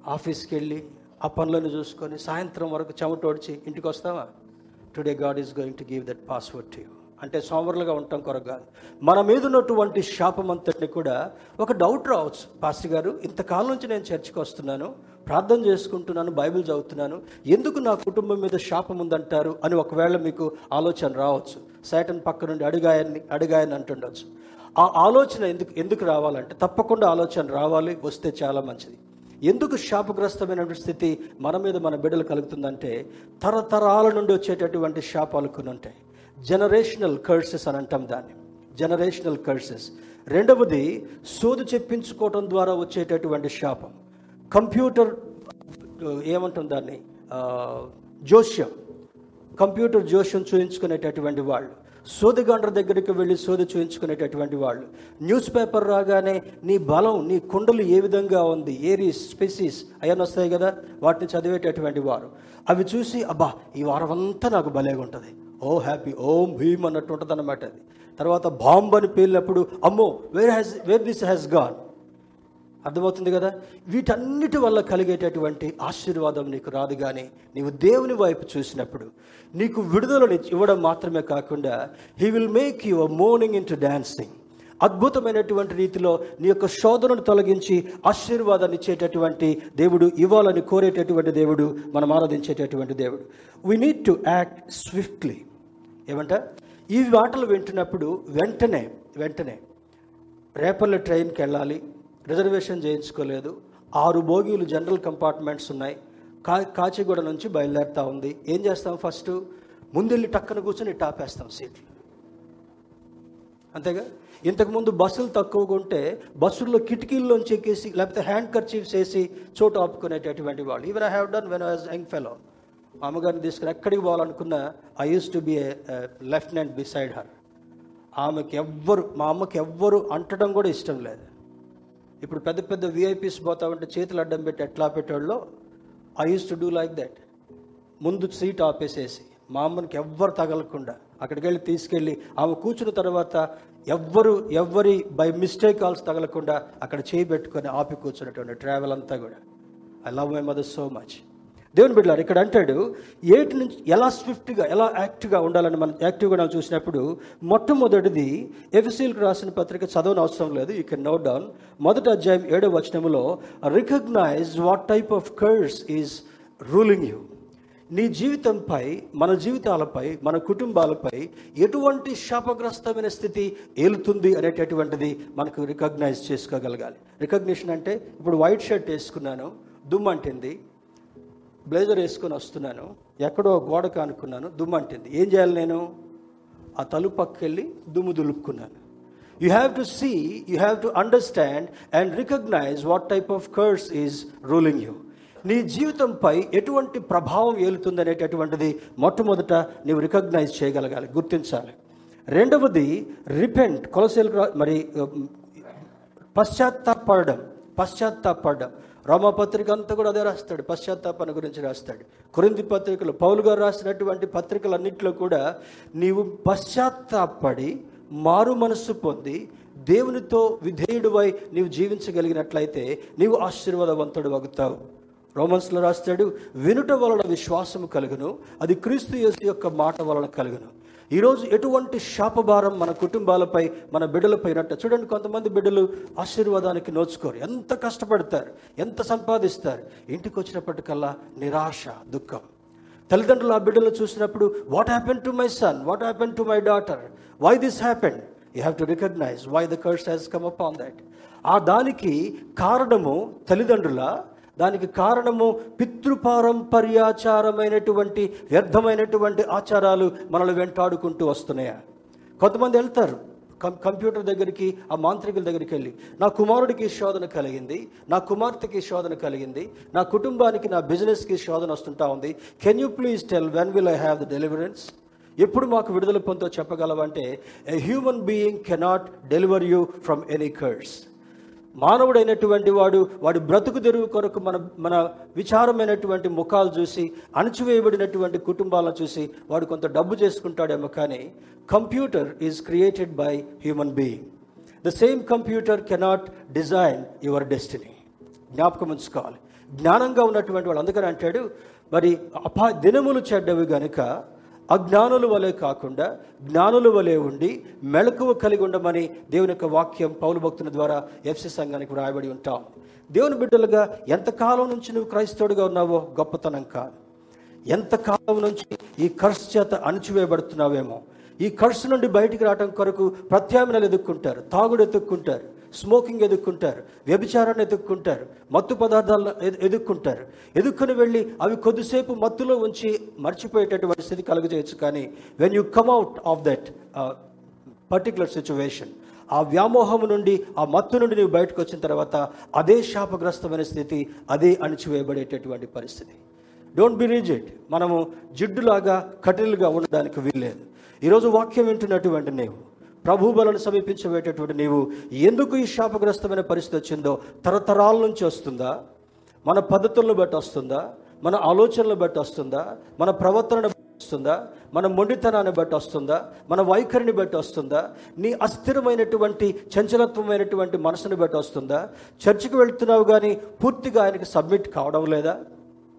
ఆఫీస్కి వెళ్ళి ఆ పనులను చూసుకొని సాయంత్రం వరకు చెమటోడ్చి ఇంటికి వస్తావా? Today God is going to give that password to you అంటే సోమరులుగా ఉండటం కొరకు కాదు. మన మీద ఉన్నటువంటి శాపం అంతటిని కూడా ఒక డౌట్ రావచ్చు. పాస్టర్ గారు ఇంతకాలం నుంచి నేను చర్చికి వస్తున్నాను. ప్రార్థన చేసుకుంటున్నాను బైబిల్ చదువుతున్నాను. ఎందుకు నా కుటుంబం మీద శాపం ఉందంటారు అని ఒకవేళ మీకు ఆలోచన రావచ్చు. సైటన్ పక్క నుండి అడిగాయని అడిగాయని అంటుండొచ్చు. ఆ ఆలోచన ఎందుకు ఎందుకు రావాలంటే తప్పకుండా ఆలోచన రావాలి వస్తే చాలా మంచిది. ఎందుకు శాపగ్రస్తమైనటువంటి స్థితి మన మీద మన బిడ్డలు కలుగుతుందంటే తరతరాల నుండి వచ్చేటటువంటి శాపాలు కొన్ని ఉంటాయి. జనరేషనల్ కర్సెస్ అని అంటాం దాన్ని. జనరేషనల్ కర్సెస్ రెండవది సోదు చెప్పించుకోవటం ద్వారా వచ్చేటటువంటి శాపం. కంప్యూటర్ ఏమంటాం దాన్ని? జోష్యం కంప్యూటర్ జోష్యం చూయించుకునేటటువంటి వాళ్ళు. సోదిగండ్ర దగ్గరికి వెళ్ళి సోది చూయించుకునేటటువంటి వాళ్ళు. న్యూస్ పేపర్ రాగానే నీ బలం నీ కుండలు ఏ విధంగా ఉంది? ఏరీస్ స్పెసిస్ అవన్నీ వస్తాయి కదా? వాటిని చదివేటటువంటి వారు. అవి చూసి అబ్బా ఈ వారం అంతా నాకు భలేగా ఉంటుంది. ఓ హ్యాపీ ఓం భీమ్ అన్నట్టు ఉంటుంది అన్నమాట అది. తర్వాత బాంబ్ అని పేలినప్పుడు అమ్మో where has where this has gone అర్థమవుతుంది కదా? వీటన్నిటి వల్ల కలిగేటటువంటి ఆశీర్వాదం నీకు రాదు కానీ నీవు దేవుని వైపు చూసినప్పుడు నీకు విడుదలని ఇవ్వడం మాత్రమే కాకుండా he will make your mourning into dancing అద్భుతమైనటువంటి రీతిలో నీ యొక్క శోధనను తొలగించి ఆశీర్వాదాన్ని ఇచ్చేటటువంటి దేవుడు ఇవ్వాలని కోరేటటువంటి దేవుడు మనం ఆరాధించేటటువంటి దేవుడు. We need to act swiftly ఏమంట? ఈ మాటలు వింటున్నప్పుడు వెంటనే వెంటనే రేపర్ల ట్రైన్కి వెళ్ళాలి. రిజర్వేషన్ చేయించుకోలేదు. ఆరు బోగీలు జనరల్ కంపార్ట్మెంట్స్ ఉన్నాయి. కా కాచిగూడ నుంచి బయలుదేరుతా ఉంది. ఏం చేస్తాం ఫస్ట్? ముందెళ్ళి టక్కన కూర్చొని టాపేస్తాం సీట్లు. అంతేగా? ఇంతకుముందు బస్సులు తక్కువగా ఉంటే బస్సుల్లో కిటికీల్లోంచి ఎక్కేసి లేకపోతే హ్యాండ్ కర్చీఫ్స్ వేసి చోటు ఆపుకునేటటువంటి వాళ్ళు. Even I have done when as young fellow అమ్మగారిని తీసుకుని ఎక్కడికి పోవాలనుకున్నా I use to be a lieutenant beside her ఆమెకి ఎవ్వరు మా అమ్మకి ఎవ్వరు అంటడం కూడా ఇష్టం లేదు. ఇప్పుడు పెద్ద పెద్ద విఐపీస్ పోతా ఉంటే చేతులు అడ్డం పెట్టి ఎట్లా పెట్టాడో I use to do like that ముందు సీట్ ఆపేసేసి మా అమ్మనికి ఎవ్వరు తగలకుండా అక్కడికి వెళ్ళి తీసుకెళ్ళి ఆమె కూర్చున్న తర్వాత ఎవ్వరు ఎవ్వరి బై మిస్టేక్ కాల్స్ తగలకుండా అక్కడ చేయి పెట్టుకొని ఆపి కూర్చున్నటువంటి ట్రావెల్ అంతా కూడా. I love my mother so much దేవుని బిడ్డలారు ఇక్కడ అంటాడు ఏటి నుంచి ఎలా స్విఫ్ట్గా ఎలా యాక్టివ్గా ఉండాలని మనం యాక్టివ్గా మనం చూసినప్పుడు మొట్టమొదటిది ఎఫ్సీల్కి రాసిన పత్రిక చదవని అవసరం లేదు. యూ కెన్ నోట్ డౌన్ మొదటి అధ్యాయం ఏడవ వచనంలో recognise what type of curse is ruling you నీ జీవితంపై మన జీవితాలపై మన కుటుంబాలపై ఎటువంటి శాపగ్రస్తమైన స్థితి ఏలుతుంది అనేటటువంటిది మనకు రికగ్నైజ్ చేసుకోగలగాలి. రికగ్నిషన్ అంటే ఇప్పుడు వైట్ షర్ట్ వేసుకున్నాను దుమ్మంటింది బ్లేజర్ వేసుకొని వస్తున్నాను. ఎక్కడో గోడ కానుకున్నాను దుమ్ము అంటింది ఏం చేయాలి నేను? ఆ తలుపు పక్కకెళ్ళి దుమ్ము దులుపుకున్నాను. You have to see you have to understand and recognise what type of curse is ruling you నీ జీవితంపై ఎటువంటి ప్రభావం ఏలుతుంది అనేటటువంటిది మొట్టమొదట నీవు రికగ్నైజ్ చేయగలగాలి. గుర్తించాలి. రెండవది రిపెంట్ కొలసేలు మరి పశ్చాత్తాపడడం. పశ్చాత్తాపడడం. రోమపత్రిక అంతా కూడా అదే రాస్తాడు పశ్చాత్తాపన గురించి రాస్తాడు. కొరింది పత్రికలు పౌలు గారు రాసినటువంటి పత్రికలన్నింటిలో కూడా నీవు పశ్చాత్తాపడి మారు మనస్సు పొంది దేవునితో విధేయుడివై నీవు జీవించగలిగినట్లయితే నీవు ఆశీర్వాదవంతుడు అవుతావు రోమన్స్లో రాస్తాడు వినుట వలన విశ్వాసము కలుగును అది క్రీస్తు యేసు యొక్క మాట వలన కలుగును. ఈరోజు ఎటువంటి శాపభారం మన కుటుంబాలపై మన బిడ్డలపై నట్ట? చూడండి కొంతమంది బిడ్డలు ఆశీర్వాదానికి నోచుకోరు. ఎంత కష్టపడతారు ఎంత సంపాదిస్తారు ఇంటికి వచ్చినప్పటికల్లా నిరాశ దుఃఖం. తల్లిదండ్రులు ఆ బిడ్డలు చూసినప్పుడు what happen to my son what happen to my daughter why this happen you have to recognise why the curse has come up on that ఆ దానికి కారణము తల్లిదండ్రుల దానికి కారణము పితృపారంపర్యాచారమైనటువంటి వ్యర్థమైనటువంటి ఆచారాలు మనల్ని వెంటాడుకుంటూ వస్తున్నాయా? కొంతమంది వెళ్తారు. కం- కంప్యూటర్ దగ్గరికి ఆ మాంత్రికుల దగ్గరికి వెళ్ళి నా కుమారుడికి శోధన కలిగింది నా కుమార్తెకి శోధన కలిగింది నా కుటుంబానికి నా బిజినెస్కి శోధన వస్తుంటా ఉంది. Can you please tell when will I have the deliverance ఎప్పుడు మాకు విడుదల పొందో చెప్పగలవంటే a human being cannot deliver you from any curse మానవుడైనటువంటి వాడు వాడి బ్రతుకు తెరువు కొరకు మన మన విచారమైనటువంటి ముఖాలు చూసి అణచివేయబడినటువంటి కుటుంబాలను చూసి వాడు కొంత డబ్బు చేసుకుంటాడేమో కానీ computer is created by human being the same computer cannot design your destiny జ్ఞాపకం ఉంచుకోవాలి. జ్ఞానంగా ఉన్నటువంటి వాడు అందుకని అంటాడు మరి అపా దినములు చెడ్డవి గనుక అజ్ఞానుల వలె కాకుండా జ్ఞానుల వలె ఉండి మెళకువ కలిగి ఉండమని దేవుని యొక్క వాక్యం పౌలు భక్తుల ద్వారా ఎఫ్సి సంఘానికి రాయబడి ఉంటాం. దేవుని బిడ్డలుగా ఎంతకాలం నుంచి నువ్వు క్రైస్తవుడిగా ఉన్నావో గొప్పతనం కాదు. ఎంతకాలం నుంచి ఈ కర్స్ చేత అణచివేయబడుతున్నావేమో. ఈ కర్స్ నుండి బయటికి రావడం కొరకు ప్రత్యామ్నాయాలు ఎదుక్కుంటారు తాగుడు ఎదుక్కుంటారు స్మోకింగ్ ఎదుక్కుంటారు వ్యభిచారాన్ని ఎదుక్కుంటారు మత్తు పదార్థాలను ఎదు- ఎదుక్కుంటారు ఎదుక్కుని వెళ్ళి అవి కొద్దిసేపు మత్తులో ఉంచి మర్చిపోయేటటువంటి స్థితి కలుగజేయచ్చు కానీ when you come out of that particular situation ఆ వ్యామోహం నుండి ఆ మత్తు నుండి నువ్వు బయటకు వచ్చిన తర్వాత అదే శాపగ్రస్తమైన స్థితి అదే అణిచివేయబడేటటువంటి పరిస్థితి. డోంట్ బి రిజిడ్ మనము జిడ్డులాగా కఠినలుగా ఉండడానికి వీల్లేదు. ఈరోజు వాక్యం వింటున్నటువంటి నీవు ప్రభు బలను సమీపించబోయేటటువంటి నీవు ఎందుకు ఈ శాపగ్రస్తమైన పరిస్థితి వచ్చిందో తరతరాల నుంచి వస్తుందా? మన పద్ధతులను బట్టి వస్తుందా? మన ఆలోచనలు బట్టి వస్తుందా? మన ప్రవర్తనను బట్టి వస్తుందా? మన మొండితనాన్ని బట్టి వస్తుందా? మన వైఖరిని బట్టి వస్తుందా? నీ అస్థిరమైనటువంటి చంచలత్వమైనటువంటి మనసుని బట్టి వస్తుందా? చర్చికి వెళ్తున్నావు కానీ పూర్తిగా ఆయనకి సబ్మిట్ కావడం లేదా?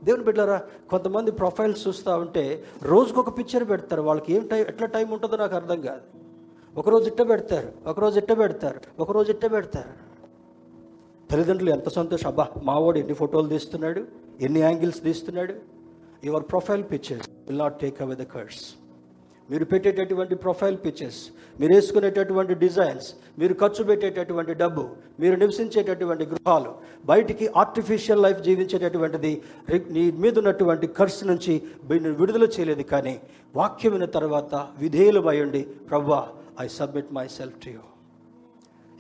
దేవుని బిడ్డారా కొంతమంది ప్రొఫైల్స్ చూస్తూ ఉంటే రోజుకు ఒక పిక్చర్ పెడతారు. వాళ్ళకి ఏం టైం ఎట్లా టైం ఉంటుందో నాకు అర్థం కాదు. ఒకరోజు ఇట్ట పెడతారు ఒకరోజు ఇట్ట పెడతారు ఒకరోజు ఇట్ట పెడతారు. తల్లిదండ్రులు ఎంత సంతోషం. అబ్బా మావాడు ఎన్ని ఫోటోలు తీస్తున్నాడు ఎన్ని యాంగిల్స్ తీస్తున్నాడు. Your profile pictures will not take away the curse. మీరు పెట్టేటటువంటి ప్రొఫైల్ పిక్చర్స్ మీరు వేసుకునేటటువంటి డిజైన్స్ మీరు ఖర్చు పెట్టేటటువంటి డబ్బు మీరు నివసించేటటువంటి గృహాలు బయటికి ఆర్టిఫిషియల్ లైఫ్ జీవించేటటువంటిది నీ మీద ఉన్నటువంటి ఖర్చు నుంచి విడుదల చేయలేదు కానీ వాక్యమైన తర్వాత విధేయులమై ఉండి ప్రవ్వా I submit myself to you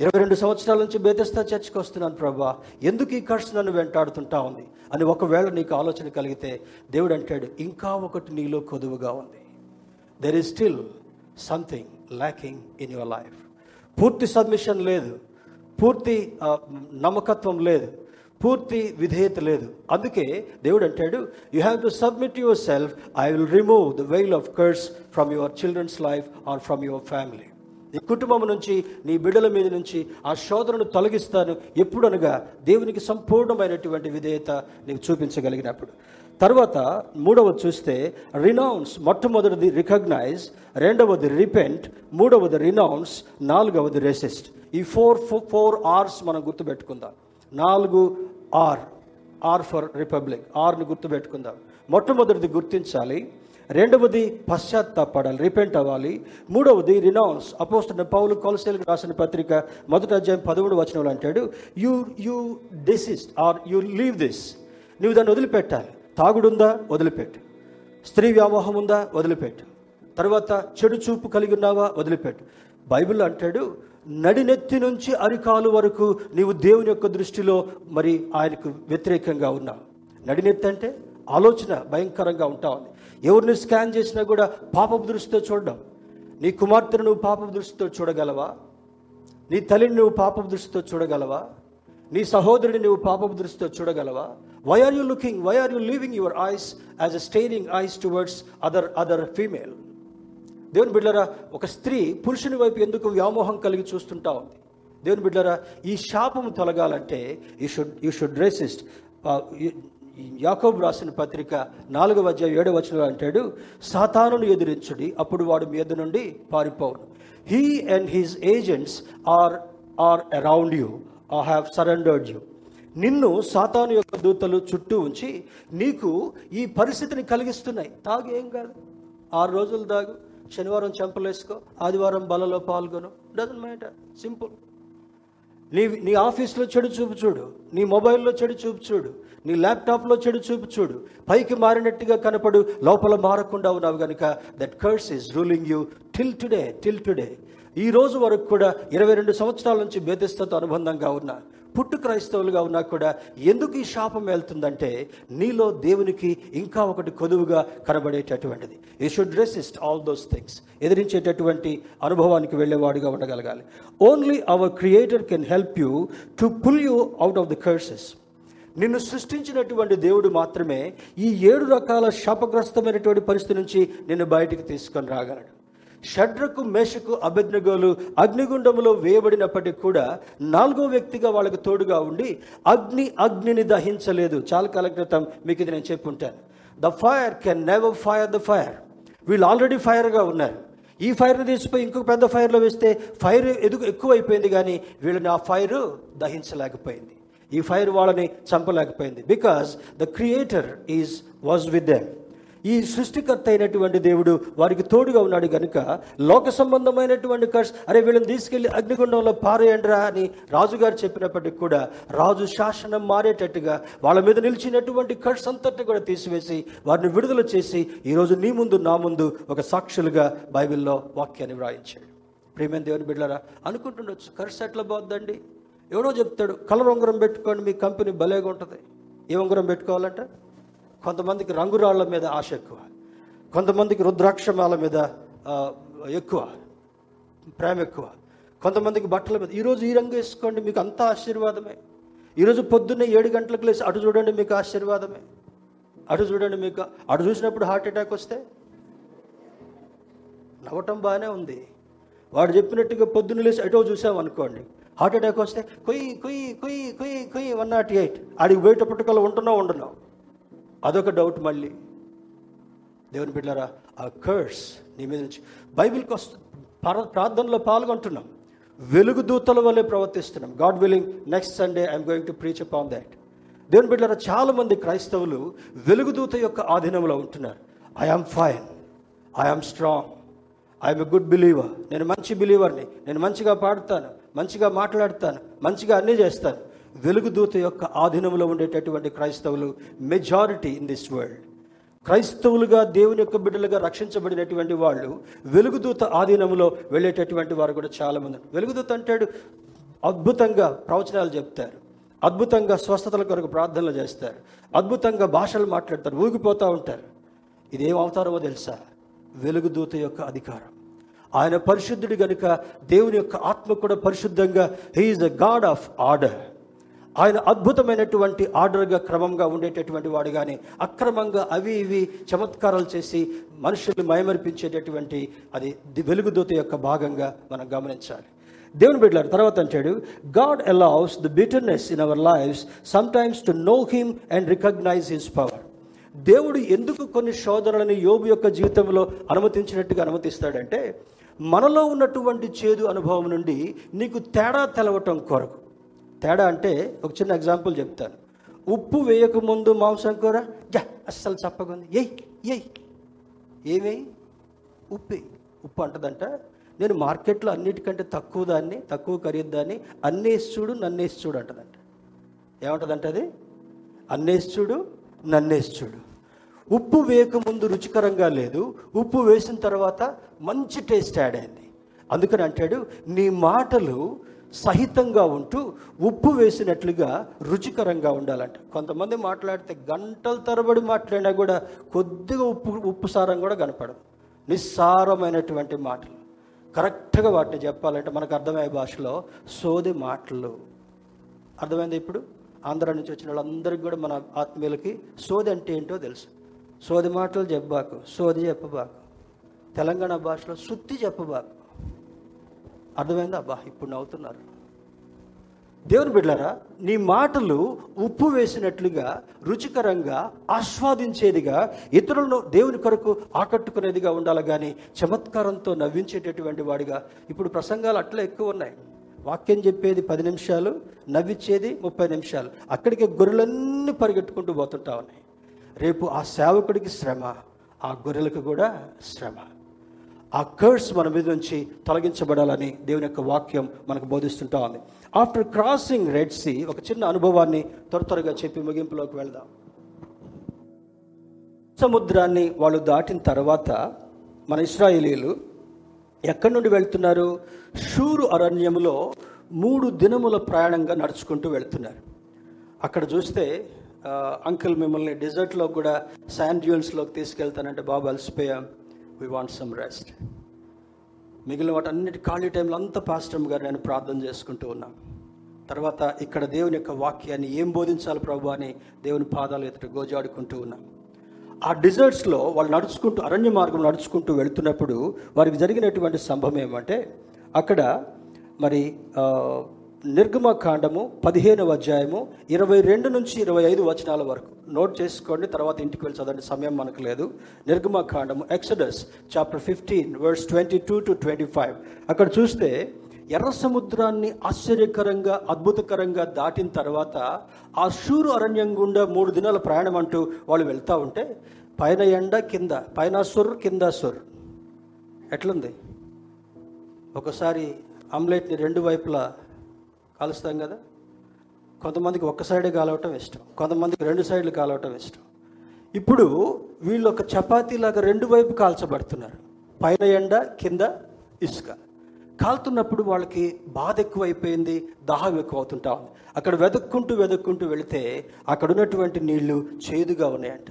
ఇరవై రెండు సంవత్సరాల నుంచి బేదస్తా చర్చికి వస్తున్నాను ప్రభా. ఎందుకు ఈ కర్స్ నన్ను వెంటాడుతుంటా ఉంది? అని ఒకవేళ నీకు ఆలోచన కలిగితే దేవుడు అంటాడు ఇంకా ఒకటి నీలో కొదువుగా ఉంది. There is still something lacking in your life పూర్తి సబ్మిషన్ లేదు. పూర్తి నమ్మకత్వం లేదు. పూర్తి విధేయత లేదు. అందుకే దేవుడు అంటాడు you have to submit yourself I will remove the veil of curse from your children's life or from your family నీ కుటుంబం నుంచి నీ బిడ్డల మీద నుంచి ఆ శోధనను తొలగిస్తాను. ఎప్పుడనగా దేవునికి సంపూర్ణమైనటువంటి విధేయత నీకు చూపించగలిగినప్పుడు. తర్వాత మూడవది చూస్తే రినౌన్స్ మొట్టమొదటిది రికగ్నైజ్ రెండవది రిపెంట్ మూడవది రినౌన్స్ నాలుగవది రెసిస్ట్ ఈ ఫోర్ ఫోర్ ఆర్స్ మనం గుర్తుపెట్టుకుందాం. నాలుగు ఆర్ ఆర్ ఫర్ రిపబ్లిక్ ఆర్ని గుర్తుపెట్టుకుందాం. మొట్టమొదటిది గుర్తించాలి రెండవది పశ్చాత్తాపడాలి రిపెంట్ అవ్వాలి మూడవది రినౌన్స్ అపోస్తున్న పౌలు కొలసేలకు రాసిన పత్రిక మొదటి అధ్యాయం పదమూడు వచనంలో అంటాడు you you desist or you leave this నువ్వు దాన్ని వదిలిపెట్టాలి. తాగుడుందా? వదిలిపెట్టు. స్త్రీ వ్యామోహం ఉందా? వదిలిపెట్టు. తర్వాత చెడు చూపు కలిగి ఉన్నావా? వదిలిపెట్టు. బైబిల్ అంటాడు నడినెత్తి నుంచి అరికాలు వరకు నీవు దేవుని యొక్క దృష్టిలో మరి ఆయనకు వ్యతిరేకంగా ఉన్నావు. నడినెత్తి అంటే ఆలోచన భయంకరంగా ఉంటా ఉంది. ఎవరిని స్కాన్ చేసినా కూడా పాపపు దృష్టితో చూడడం. నీ కుమార్తెను నువ్వు పాపపు దృష్టితో చూడగలవా? నీ తల్లిని నువ్వు పాపపు దృష్టితో చూడగలవా? నీ సహోదరుని నువ్వు పాపపు దృష్టితో చూడగలవా? Why are you looking why are you living your eyes as a staring eyes towards other other female దేవుని బిడ్డరా ఒక స్త్రీ పురుషుని వైపు ఎందుకు వ్యామోహం కలిగి చూస్తుంటా ఉంది? దేవుని బిడ్డరా ఈ శాపము తొలగాలంటే you should you should resist యాకోబు రాసిన పత్రిక నాలుగవ అధ్యాయం ఏడవ వచనం అంటాడు సాతానును ఎదిరించుడి అప్పుడు వాడు మీద నుండి పారిపోవును. He and his agents are are around you I have surrendered you నిన్ను సాతాను యొక్క దూతలు చుట్టూ ఉంచి నీకు ఈ పరిస్థితిని కలిగిస్తున్నాయి. తాగు ఏం కాదు. ఆరు రోజులు తాగు. శనివారం చెంపలేసుకో ఆదివారం బలలో పాల్గొను డజన్ మ్యాటర్ సింపుల్ నీ నీ ఆఫీస్లో చెడు చూపు చూడు నీ మొబైల్లో చెడు చూపు చూడు నీ ల్యాప్టాప్లో చెడు చూపు చూడు. పైకి మారినట్టుగా కనపడు లోపల మారకుండా ఉన్నావు కనుక that curse is ruling you till today till today ఈ రోజు వరకు కూడా ఇరవై రెండు సంవత్సరాల నుంచి బేతిస్తతో అనుబంధంగా ఉన్నా. పుట్టు క్రైస్తవులుగా ఉన్నా కూడా ఎందుకు ఈ శాపం వెళ్తుందంటే నీలో దేవునికి ఇంకా ఒకటి కొదువుగా కనబడేటటువంటిది. You should resist all those things ఎదిరించేటటువంటి అనుభవానికి వెళ్ళేవాడుగా ఉండగలగాలి. Only our creator can help you to pull you out of the curses నిన్ను సృష్టించినటువంటి దేవుడు మాత్రమే ఈ ఏడు రకాల శాపగ్రస్తమైనటువంటి పరిస్థితి నుంచి నిన్ను బయటికి తీసుకొని రాగలడు. షడ్రకు మేషకు అభిజ్ఞగోలు అగ్నిగుండంలో వేయబడినప్పటికీ కూడా నాలుగో వ్యక్తిగా వాళ్ళకు తోడుగా ఉండి అగ్ని అగ్నిని దహించలేదు. చాలా కాలం క్రితం మీకు ఇది నేను చెప్పుంటాను the fire can never fire the fire వీళ్ళు ఆల్రెడీ ఫైర్గా ఉన్నారు. ఈ ఫైర్ని తీసిపోయి ఇంకొక పెద్ద ఫైర్లో వేస్తే ఫైర్ ఎదుగు ఎక్కువైపోయింది కానీ వీళ్ళని ఆ ఫైర్ దహించలేకపోయింది. ఈ ఫైర్ వాళ్ళని చంపలేకపోయింది. Because the creator is was with them ఈ సృష్టికర్త అయినటువంటి దేవుడు వారికి తోడుగా ఉన్నాడు కనుక లోక సంబంధమైనటువంటి కర్స్ అరే వీళ్ళని తీసుకెళ్ళి అగ్నిగుండంలో పారేయండిరా అని రాజుగారు చెప్పినప్పటికీ కూడా రాజు శాసనం మారేటట్టుగా వాళ్ళ మీద నిలిచినటువంటి కర్స్ అంతటిని కూడా తీసివేసి వారిని విడుదల చేసి ఈరోజు నీ ముందు నా ముందు ఒక సాక్షులుగా బైబిల్లో వాక్యాన్ని వ్రాయించాడు. ప్రేమైన దేవుని బిడ్డలారా అనుకుంటుండొచ్చు కర్స్ ఎట్లా పోద్దండి? ఎవడో చెప్తాడు కలర్ ఉంగరం పెట్టుకోండి మీ కంపెనీ భలేగా ఉంటుంది ఏ ఉంగరం పెట్టుకోవాలంటే? కొంతమందికి రంగురాళ్ళ మీద ఆశ ఎక్కువ. కొంతమందికి రుద్రాక్షమాల మీద ఎక్కువ. ప్రేమ ఎక్కువ. కొంతమందికి బట్టల మీద. ఈరోజు ఈ రంగు వేసుకోండి మీకు అంతా ఆశీర్వాదమే. ఈరోజు పొద్దున్నే ఏడు గంటలకు లేచి అటు చూడండి మీకు ఆశీర్వాదమే. అటు చూడండి మీకు అటు చూసినప్పుడు హార్ట్ అటాక్ వస్తే? నవ్వటం బాగానే ఉంది. వాడు చెప్పినట్టుగా పొద్దున్న లేచి అటో చూసాం అనుకోండి హార్ట్ అటాక్ వస్తే కొయ్యి కొయ్యి కొయ్యి కొయ్యి కొయ్యి వన్ నాట్ ఎయిట్. ఆడికి పోయేటప్పటికల్లా ఉంటున్నావు ఉంటున్నావు. అదొక డౌట్ మళ్ళీ. దేవుని బిడ్డారా ఆ కర్స్ నీ మీద నుంచి. బైబిల్కి వస్తు ప్రార్థనలో పాల్గొంటున్నాం. వెలుగు దూతల వల్లే ప్రవర్తిస్తున్నాం. God willing next Sunday I'm going to preach upon that దేవుని బిడ్డారా చాలా మంది క్రైస్తవులు వెలుగుదూత యొక్క ఆధీనంలో ఉంటున్నారు. I am fine I am strong I'm a good believer నేను మంచి బిలీవర్ని నేను మంచిగా పాడుతాను. మంచిగా మాట్లాడతాను. మంచిగా అన్నీ చేస్తాను. వెలుగుదూత యొక్క ఆధీనంలో ఉండేటటువంటి క్రైస్తవులు మెజారిటీ ఇన్ దిస్ వరల్డ్ క్రైస్తవులుగా దేవుని యొక్క బిడ్డలుగా రక్షించబడినటువంటి వాళ్ళు వెలుగుదూత ఆధీనంలో వెళ్ళేటటువంటి వారు కూడా చాలామంది వెలుగుదూత అంటాడు అద్భుతంగా ప్రవచనాలు చెప్తారు. అద్భుతంగా స్వస్థతల కొరకు ప్రార్థనలు చేస్తారు. అద్భుతంగా భాషలు మాట్లాడతారు. ఊగిపోతూ ఉంటారు. ఇదేం అవతారమో తెలుసా? వెలుగుదూత యొక్క అధికారం. ఆయన పరిశుద్ధుడు గనుక దేవుని యొక్క ఆత్మ కూడా పరిశుద్ధంగా he is the God of order ఆయన అద్భుతమైనటువంటి ఆర్డర్గా క్రమంగా ఉండేటటువంటి వాడు కానీ అక్రమంగా అవి ఇవి చమత్కారాలు చేసి మనుషుల్ని మయమర్పించేటటువంటి అది వెలుగుదూత యొక్క భాగంగా మనం గమనించాలి. దేవుని బిడ్డలారు తర్వాత అంటాడు God allows the bitterness in our lifes sometimes to know him and recognise his power దేవుడు ఎందుకు కొన్ని శోధనలను యోబు యొక్క జీవితంలో అనుమతించినట్టుగా అనుమతిస్తాడంటే మనలో ఉన్నటువంటి చేదు అనుభవం నుండి నీకు తేడా తెలవటం కొరకు. తేడా అంటే ఒక చిన్న ఎగ్జాంపుల్ చెప్తాను. ఉప్పు వేయకముందు మాంసం కూర? జా అస్సలు చప్పకుంది ఎయ్ ఎయ్ ఏమేయి ఉప్పు. ఉప్పు అంటదంట. నేను మార్కెట్లో అన్నిటికంటే తక్కువ దాన్ని తక్కువ ఖరీదు దాన్ని అన్నేసి చూడు నన్నేసి చూడు అంటదంట. ఏమంటదంట అది? అన్నేసి చూడు నన్నేసి చూడు ఉప్పు వేయకముందు రుచికరంగా లేదు. ఉప్పు వేసిన తర్వాత మంచి టేస్ట్ యాడ్ అయింది. అందుకని అంటాడు నీ మాటలు సహితంగా ఉంటూ ఉప్పు వేసినట్లుగా రుచికరంగా ఉండాలంట. కొంతమంది మాట్లాడితే గంటల తరబడి మాట్లాడినా కూడా కొద్దిగా ఉప్పు ఉప్పు సారం కూడా కనపడదు. నిస్సారమైనటువంటి మాటలు. కరెక్ట్గా వాటిని చెప్పాలంటే మనకు అర్థమయ్యే భాషలో సోది మాటలు. అర్థమైంది ఇప్పుడు? ఆంధ్ర నుంచి వచ్చిన వాళ్ళందరికీ కూడా మన ఆత్మీయులకి సోది అంటే ఏంటో తెలుసు. సోది మాటలు చెప్పబాకు సోది చెప్పబాకు. తెలంగాణ భాషలో సుత్తి చెప్పబాకు. అర్థమైందా? అబ్బా ఇప్పుడు నవ్వుతున్నారు. దేవుని బిడ్డారా నీ మాటలు ఉప్పు వేసినట్లుగా రుచికరంగా ఆస్వాదించేదిగా ఇతరులను దేవుని కొరకు ఆకట్టుకునేదిగా ఉండాలి కానీ చమత్కారంతో నవ్వించేటటువంటి వాడిగా ఇప్పుడు ప్రసంగాలు అట్లా ఎక్కువ ఉన్నాయి. వాక్యం చెప్పేది పది నిమిషాలు నవ్విచ్చేది ముప్పై నిమిషాలు. అక్కడికి గొర్రెలన్నీ పరిగెట్టుకుంటూ పోతుంటా ఉన్నాయి. రేపు ఆ సేవకుడికి శ్రమ ఆ గొర్రెలకు కూడా శ్రమ. ఆ కర్స్ మన మీద నుంచి తొలగించబడాలని దేవుని యొక్క వాక్యం మనకు బోధిస్తుంటా ఉంది. ఆఫ్టర్ క్రాసింగ్ రెడ్ సీ ఒక చిన్న అనుభవాన్ని త్వర త్వరగా చెప్పి ముగింపులోకి వెళ్దాం. సముద్రాన్ని వాళ్ళు దాటిన తర్వాత మన ఇస్రాయేలీలు ఎక్కడి నుండి వెళ్తున్నారు? షూరు అరణ్యంలో మూడు దినముల ప్రయాణంగా నడుచుకుంటూ వెళ్తున్నారు. అక్కడ చూస్తే అంకుల్ మిమ్మల్ని డెజర్ట్లో కూడా శాండ్యూల్స్లోకి తీసుకెళ్తానంటే బాబు అలసిపోయాం. వీ వాంట్ సమ్ రెస్ట్ మిగిలిన వాటన్నిటి ఖాళీ టైంలో అంతా పాస్టమ్ గారు నేను ప్రార్థన చేసుకుంటూ ఉన్నాను తర్వాత ఇక్కడ దేవుని యొక్క వాక్యాన్ని ఏం బోధించాలి ప్రభు అని దేవుని పాదాలు ఎదుట గోజాడుకుంటూ ఉన్నాం. ఆ డిజర్ట్స్లో వాళ్ళు నడుచుకుంటూ అరణ్య మార్గం నడుచుకుంటూ వెళ్తున్నప్పుడు వారికి జరిగినటువంటి సంభవం ఏమంటే అక్కడ మరి నిర్గమకాండము పదిహేనవ అధ్యాయము ఇరవై రెండు నుంచి ఇరవై ఐదు వచనాల వరకు. నోట్ చేసుకోండి తర్వాత ఇంటికి వెళ్ళి చదవండి సమయం మనకు లేదు. నిర్గమకాండము Exodus chapter fifteen verse twenty two to twenty five అక్కడ చూస్తే ఎర్ర సముద్రాన్ని ఆశ్చర్యకరంగా అద్భుతకరంగా దాటిన తర్వాత ఆ షూరు అరణ్యం గుండా మూడు దినాల ప్రయాణం అంటూ వాళ్ళు వెళ్తూ ఉంటే పైన ఎండ కింద పైన సుర్ కింద సుర్. ఎట్లుంది? ఒకసారి ఆమ్లెట్ని రెండు వైపులా కాలుస్తాం కదా? కొంతమందికి ఒక్క సైడే కాలవటం ఇష్టం కొంతమందికి రెండు సైడ్లు కాలవటం ఇష్టం. ఇప్పుడు వీళ్ళు ఒక చపాతీలాగా రెండు వైపు కాల్చబడుతున్నారు. పైన ఎండ కింద ఇసుక. కాలుతున్నప్పుడు వాళ్ళకి బాధ ఎక్కువ అయిపోయింది దాహం ఎక్కువ అవుతుంటా ఉంది. అక్కడ వెతుక్కుంటూ వెతుక్కుంటూ వెళితే అక్కడ ఉన్నటువంటి నీళ్ళు చేదుగా ఉన్నాయంట.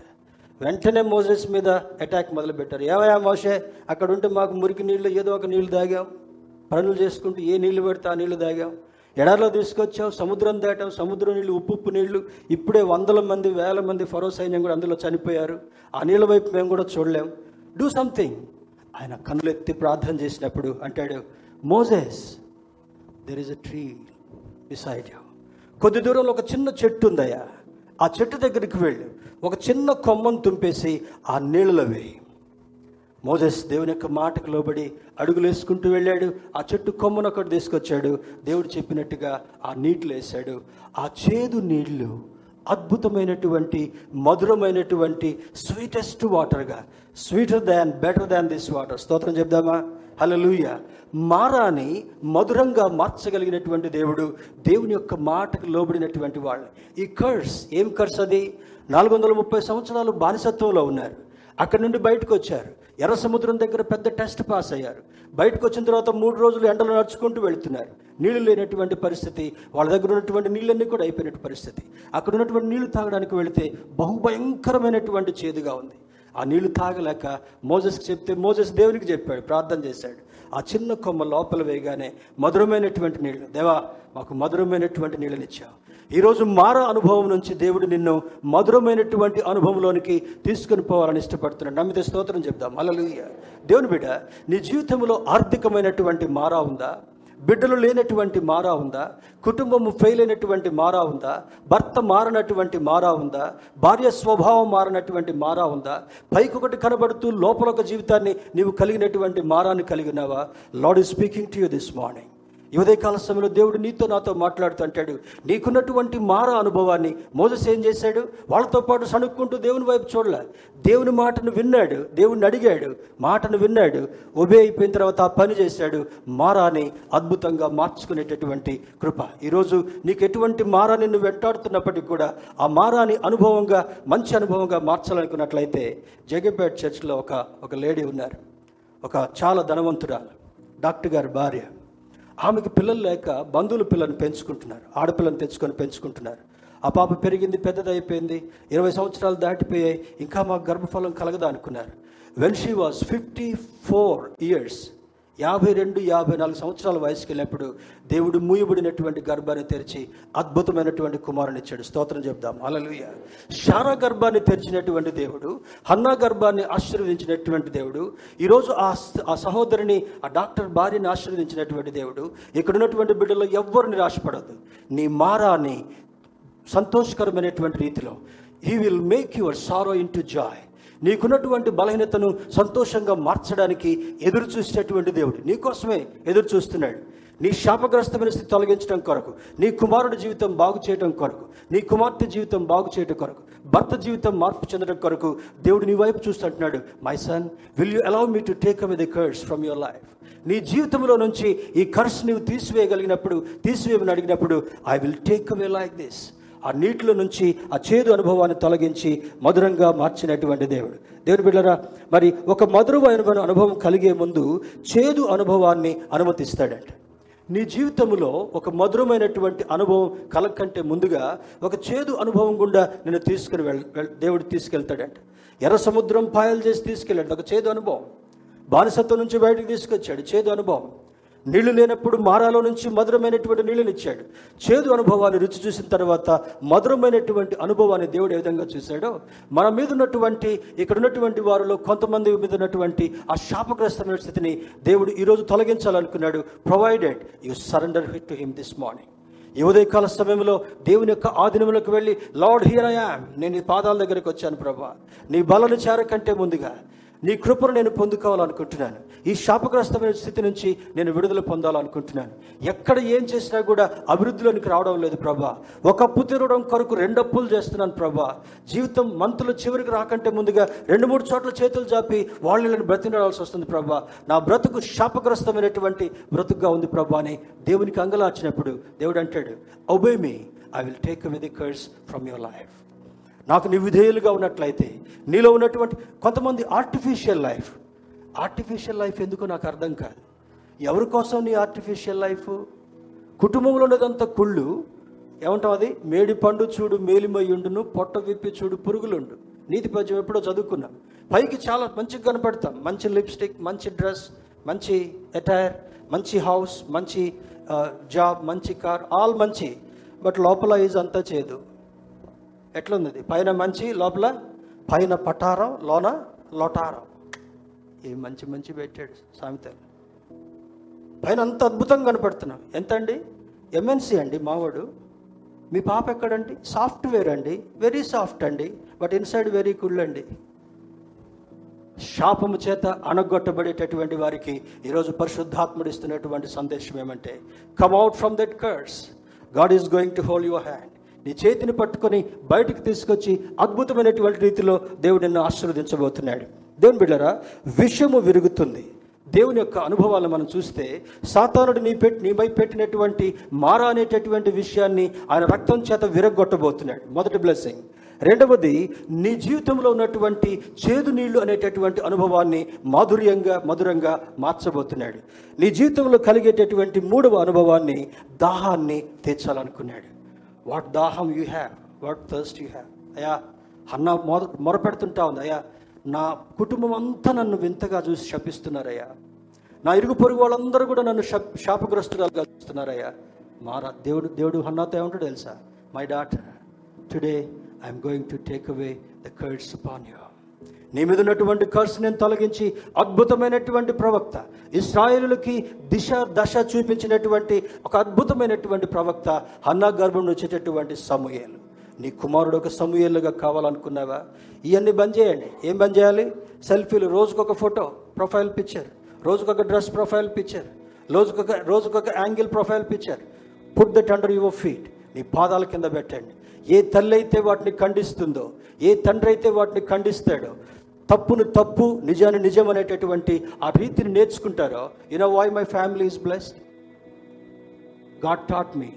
వెంటనే మోజెస్ మీద అటాక్ మొదలుపెట్టారు. ఏమయ్యా మోసే అక్కడ ఉంటే మాకు మురికి నీళ్ళు ఏదో ఒక నీళ్ళు తాగాం. పనులు చేసుకుంటూ ఏ నీళ్ళు పెడితే ఆ నీళ్ళు తాగాం. ఎడారిలో తీసుకొచ్చాం సముద్రం దాటాం సముద్రం నీళ్ళు ఉప్పు ఉప్పు నీళ్ళు ఇప్పుడే వందల మంది వేల మంది ఫరో సైన్యం కూడా అందులో చనిపోయారు. ఆ నీళ్ళ వైపు మేము కూడా చూడలేం. డూ సంథింగ్ ఆయన కన్నులెత్తి ప్రార్థన చేసినప్పుడు అంటాడు Moses there is a tree beside you కొద్ది దూరంలో ఒక చిన్న చెట్టు ఉందయ్యా. ఆ చెట్టు దగ్గరికి వెళ్ళు. ఒక చిన్న కొమ్మను తుంపేసి ఆ నీళ్ళలో వేయి. మోజెస్ దేవుని యొక్క మాటకు లోబడి అడుగులు వేసుకుంటూ వెళ్ళాడు. ఆ చెట్టు కొమ్మను ఒకటి తీసుకొచ్చాడు. దేవుడు చెప్పినట్టుగా ఆ నీటిలో వేశాడు. ఆ చేదు నీళ్ళు అద్భుతమైనటువంటి మధురమైనటువంటి sweetest వాటర్గా sweeter than better than this water. స్తోత్రం చెప్దామా? హలలుయ మారాని మధురంగా మార్చగలిగినటువంటి దేవుడు దేవుని యొక్క మాటకు లోబడినటువంటి వాళ్ళు ఈ కర్స్ ఏం కర్స్ అది? నాలుగు వందల ముప్పై సంవత్సరాలు బానిసత్వంలో ఉన్నారు. అక్కడి నుండి బయటకు వచ్చారు. ఎర్ర సముద్రం దగ్గర పెద్ద టెస్ట్ పాస్ అయ్యారు. బయటకు వచ్చిన తర్వాత మూడు రోజులు ఎండలు నడుచుకుంటూ వెళుతున్నారు. నీళ్ళు లేనటువంటి పరిస్థితి వాళ్ళ దగ్గర ఉన్నటువంటి నీళ్ళన్నీ కూడా అయిపోయినటువంటి పరిస్థితి. అక్కడ ఉన్నటువంటి నీళ్ళు తాగడానికి వెళితే బహుభయంకరమైనటువంటి చేదుగా ఉంది. ఆ నీళ్ళు తాగలేక మోజస్కి చెప్తే మోజస్ దేవునికి చెప్పాడు ప్రార్థన చేశాడు. ఆ చిన్న కొమ్మ లోపల వేయగానే మధురమైనటువంటి నీళ్ళు దేవా మాకు మధురమైనటువంటి నీళ్ళనిచ్చావు. ఈరోజు మార అనుభవం నుంచి దేవుడు నిన్ను మధురమైనటువంటి అనుభవంలోనికి తీసుకుని పోవాలని ఇష్టపడుతున్నాడు. నమ్మితే స్తోత్రం చెప్దాం. అలలుయ్య దేవుని బిడ్డ నీ జీవితంలో ఆర్థికమైనటువంటి మారా ఉందా? బిడ్డలు లేనటువంటి మారా ఉందా? కుటుంబము ఫెయిల్ అయినటువంటి మారా ఉందా? భర్త మారినటువంటి మారా ఉందా? భార్య స్వభావం మారినటువంటి మారా ఉందా? పైకి ఒకటి కనబడుతూ లోపల ఒక జీవితాన్ని నీవు కలిగినటువంటి మారాన్ని కలిగినావా? Lord is speaking to you this morning ఉదయకాల సమయంలో దేవుడు నీతో నాతో మాట్లాడుతూ అంటాడు నీకున్నటువంటి మార అనుభవాన్ని మోజస్ ఏం చేశాడు? వాళ్ళతో పాటు సణుక్కుంటూ దేవుని వైపు చూడలే. దేవుని మాటను విన్నాడు దేవుణ్ణి అడిగాడు మాటను విన్నాడు ఒబే అయిపోయిన తర్వాత ఆ పని చేశాడు. మారాని అద్భుతంగా మార్చుకునేటటువంటి కృప. ఈరోజు నీకు ఎటువంటి మారాన్ని నువ్వు వెంటాడుతున్నప్పటికీ కూడా ఆ మారాని అనుభవంగా మంచి అనుభవంగా మార్చాలనుకున్నట్లయితే జగపేట చర్చ్లో ఒక ఒక లేడీ ఉన్నారు. ఒక చాలా ధనవంతురాలు. డాక్టర్ గారి భార్య. ఆమెకి పిల్లలు లేక బంధువుల పిల్లల్ని పెంచుకుంటున్నారు ఆడపిల్లని తెచ్చుకొని పెంచుకుంటున్నారు. ఆ పాప పెరిగింది పెద్దదైపోయింది ఇరవై సంవత్సరాలు దాటిపోయాయి ఇంకా మాకు గర్భఫలం కలగదా అనుకున్నారు when she was fifty four years యాభై రెండు యాభై నాలుగు సంవత్సరాల వయసుకి వెళ్ళినప్పుడు దేవుడు మూయబడినటువంటి గర్భాన్ని తెరిచి అద్భుతమైనటువంటి కుమారుని ఇచ్చాడు. స్తోత్రం చెప్దాం. అలలుయ శారా గర్భాన్ని తెరిచినటువంటి దేవుడు హన్నా గర్భాన్ని ఆశీర్వదించినటువంటి దేవుడు ఈరోజు ఆ ఆ సహోదరిని ఆ డాక్టర్ భార్యని ఆశీర్వదించినటువంటి దేవుడు ఇక్కడ ఉన్నటువంటి బిడ్డలో ఎవ్వరు నిరాశపడద్దు నీ మారాని సంతోషకరమైనటువంటి రీతిలో he will make your sorrow into joy నీకున్నటువంటి బలహీనతను సంతోషంగా మార్చడానికి ఎదురు చూసేటువంటి దేవుడు. నీకోసమే ఎదురు చూస్తున్నాడు. నీ శాపగ్రస్తమైన స్థితి తొలగించడం కొరకు నీ కుమారుడి జీవితం బాగు చేయడం కొరకు నీ కుమార్తె జీవితం బాగు చేయడం కొరకు భర్త జీవితం మార్పు చెందడం కొరకు దేవుడు నీ వైపు చూస్తుంటున్నాడు. My son will you allow me to take away the curse from your life నీ జీవితంలో నుంచి ఈ కర్స్ నీవు తీసివేయగలిగినప్పుడు తీసివేయమని అడిగినప్పుడు I will take away like this ఆ నీటిలో నుంచి ఆ చేదు అనుభవాన్ని తొలగించి మధురంగా మార్చినటువంటి దేవుడు. దేవుని బిడ్డరా మరి ఒక మధురమైన అనుభవం కలిగే ముందు చేదు అనుభవాన్ని అనుమతిస్తాడంట. నీ జీవితంలో ఒక మధురమైనటువంటి అనుభవం కలకంటే ముందుగా ఒక చేదు అనుభవం గుండా నిన్ను తీసుకుని వెళ్- దేవుడు తీసుకెళ్తాడంట. ఎర్ర సముద్రం పాయలు చేసి తీసుకెళ్ళాడు. ఒక చేదు అనుభవం. బానిసత్వం నుంచి బయటకు తీసుకొచ్చాడు. చేదు అనుభవం. నీళ్ళు లేనప్పుడు మారాలో నుంచి మధురమైనటువంటి నీళ్ళని ఇచ్చాడు. చేదు అనుభవాన్ని రుచి చూసిన తర్వాత మధురమైనటువంటి అనుభవాన్ని దేవుడు ఏ విధంగా చూశాడో మన మీద ఉన్నటువంటి ఇక్కడ ఉన్నటువంటి వారిలో కొంతమంది మీద ఉన్నటువంటి ఆ శాపగ్రస్తమైన స్థితిని దేవుడు ఈరోజు తొలగించాలనుకున్నాడు. Provided you surrender it to him this morning ఈ ఉదయకాల సమయంలో దేవుని యొక్క ఆధీనంలోకి వెళ్ళి లార్డ్ హియర్ ఐ యామ్ నేను నీ పాదాల దగ్గరికి వచ్చాను ప్రభా. నీ బలను చేరకంటే ముందుగా నీ కృపను నేను పొందుకోవాలనుకుంటున్నాను. ఈ శాపగ్రస్తమైన స్థితి నుంచి నేను విడుదల పొందాలనుకుంటున్నాను. ఎక్కడ ఏం చేసినా కూడా అభివృద్ధిలోనికి రావడం లేదు ప్రభా. ఒక అప్పు తీరడం కొరకు రెండు అప్పులు చేస్తున్నాను ప్రభా. జీవితం మంతుల చివరికి రాకంటే ముందుగా రెండు మూడు చోట్ల చేతులు జాపి వాళ్ళని బ్రతినడాల్సి వస్తుంది ప్రభా. నా బ్రతుకు శాపగ్రస్తమైనటువంటి బ్రతుకుగా ఉంది ప్రభా అని దేవునికి అంగలార్చినప్పుడు దేవుడు అంటాడు obey me I will take away the curse from your life నాకు నివిధేయులుగా ఉన్నట్లయితే నీలో ఉన్నటువంటి కొంతమంది ఆర్టిఫిషియల్ లైఫ్ ఆర్టిఫిషియల్ లైఫ్ ఎందుకు నాకు అర్థం కాదు. ఎవరి కోసం నీ ఆర్టిఫిషియల్ లైఫ్ కుటుంబంలో ఉన్నదంతా కుళ్ళు. ఏమంటాం అది? మేడి పండు చూడు మేలిమయ్యుండును పొట్ట విప్పి చూడు పురుగులుండు. నీతి పద్యం ఎప్పుడో చదువుకున్నాం. పైకి చాలా మంచిగా కనపడతాం. మంచి లిప్స్టిక్ మంచి డ్రెస్ మంచి అటైర్ మంచి హౌస్ మంచి uh, జాబ్ మంచి కార్ ఆల్ మంచి. బట్ లోపల ఈజ్ అంతా చేదు. ఎట్లుంది పైన మంచి లోపల పైన పటారం లోన లోటారం. ఏ మంచి మంచి పెట్టాడు సామెతలు. పైన అంత అద్భుతంగా కనపడుతున్నాం. ఎంత అండి ఎంఎన్సి అండి మావాడు. మీ పాప ఎక్కడండి? సాఫ్ట్వేర్ అండి. వెరీ సాఫ్ట్ అండి. బట్ ఇన్సైడ్ వెరీ కుల్ అండి. శాపము చేత అణగొట్టబడేటటువంటి వారికి ఈరోజు పరిశుద్ధాత్ముడిస్తున్నటువంటి సందేశం ఏమంటే come out from that curse God is going to hold your hand నీ చేతిని పట్టుకొని బయటికి తీసుకొచ్చి అద్భుతమైనటువంటి రీతిలో దేవుడు నిన్ను ఆశీర్వదించబోతున్నాడు. దేవుని బిడ్డరా విషము విరుగుతుంది. దేవుని యొక్క అనుభవాలను మనం చూస్తే సాతానుడు నీ పెట్టి నీపై పెట్టినటువంటి మారా అనేటటువంటి విషయాన్ని ఆయన రక్తం చేత విరగొట్టబోతున్నాడు మొదటి బ్లెస్సింగ్ రెండవది నీ జీవితంలో ఉన్నటువంటి చేదు నీళ్ళు అనేటటువంటి అనుభవాన్ని మాధుర్యంగా మధురంగా మార్చబోతున్నాడు. నీ జీవితంలో కలిగేటటువంటి మూడవ అనుభవాన్ని దాహాన్ని తీర్చాలనుకున్నాడు. వాట్ దాహం you have what thirst you have. అయ్యా అన్న మొద మొరపెడుతుంటా ఉంది. అయ్యా నా కుటుంబం అంతా నన్ను వింతగా చూసి శపిస్తున్నారయ్యా. నా ఇరుగు పొరుగు వాళ్ళందరూ కూడా నన్ను శప్ శాపగ్రస్తురాలుగా చూస్తున్నారయ్యా. మారా దేవుడు దేవుడు అన్నతో ఏమంటాడు తెలుసా? My daughter today I'm going to take away the curse upon you నీ మీద ఉన్నటువంటి కర్స్ నేను తొలగించి అద్భుతమైనటువంటి ప్రవక్త ఇస్రాయేలులకి దిశ దశ చూపించినటువంటి ఒక అద్భుతమైనటువంటి ప్రవక్త హన్నా గర్భం వచ్చేటటువంటి సమూయేలు. నీ కుమారుడు ఒక సమూయేలుగా కావాలనుకున్నావా? ఇవన్నీ బంద్ చేయండి. ఏం బంద్ చేయాలి? సెల్ఫీలు. రోజుకొక ఫోటో ప్రొఫైల్ పిక్చర్. రోజుకొక డ్రెస్ ప్రొఫైల్ పిక్చర్. రోజుకొక రోజుకొక angle profile picture. Put that under your feet నీ పాదాల కింద పెట్టండి. ఏ తల్లి అయితే వాటిని ఖండిస్తుందో ఏ తండ్రి అయితే వాటిని ఖండిస్తాడో తప్పును తప్పు నిజాన్ని నిజం అనేటటువంటి ఆ రీతిని నేర్చుకుంటారో you know why my family is blessed God taught me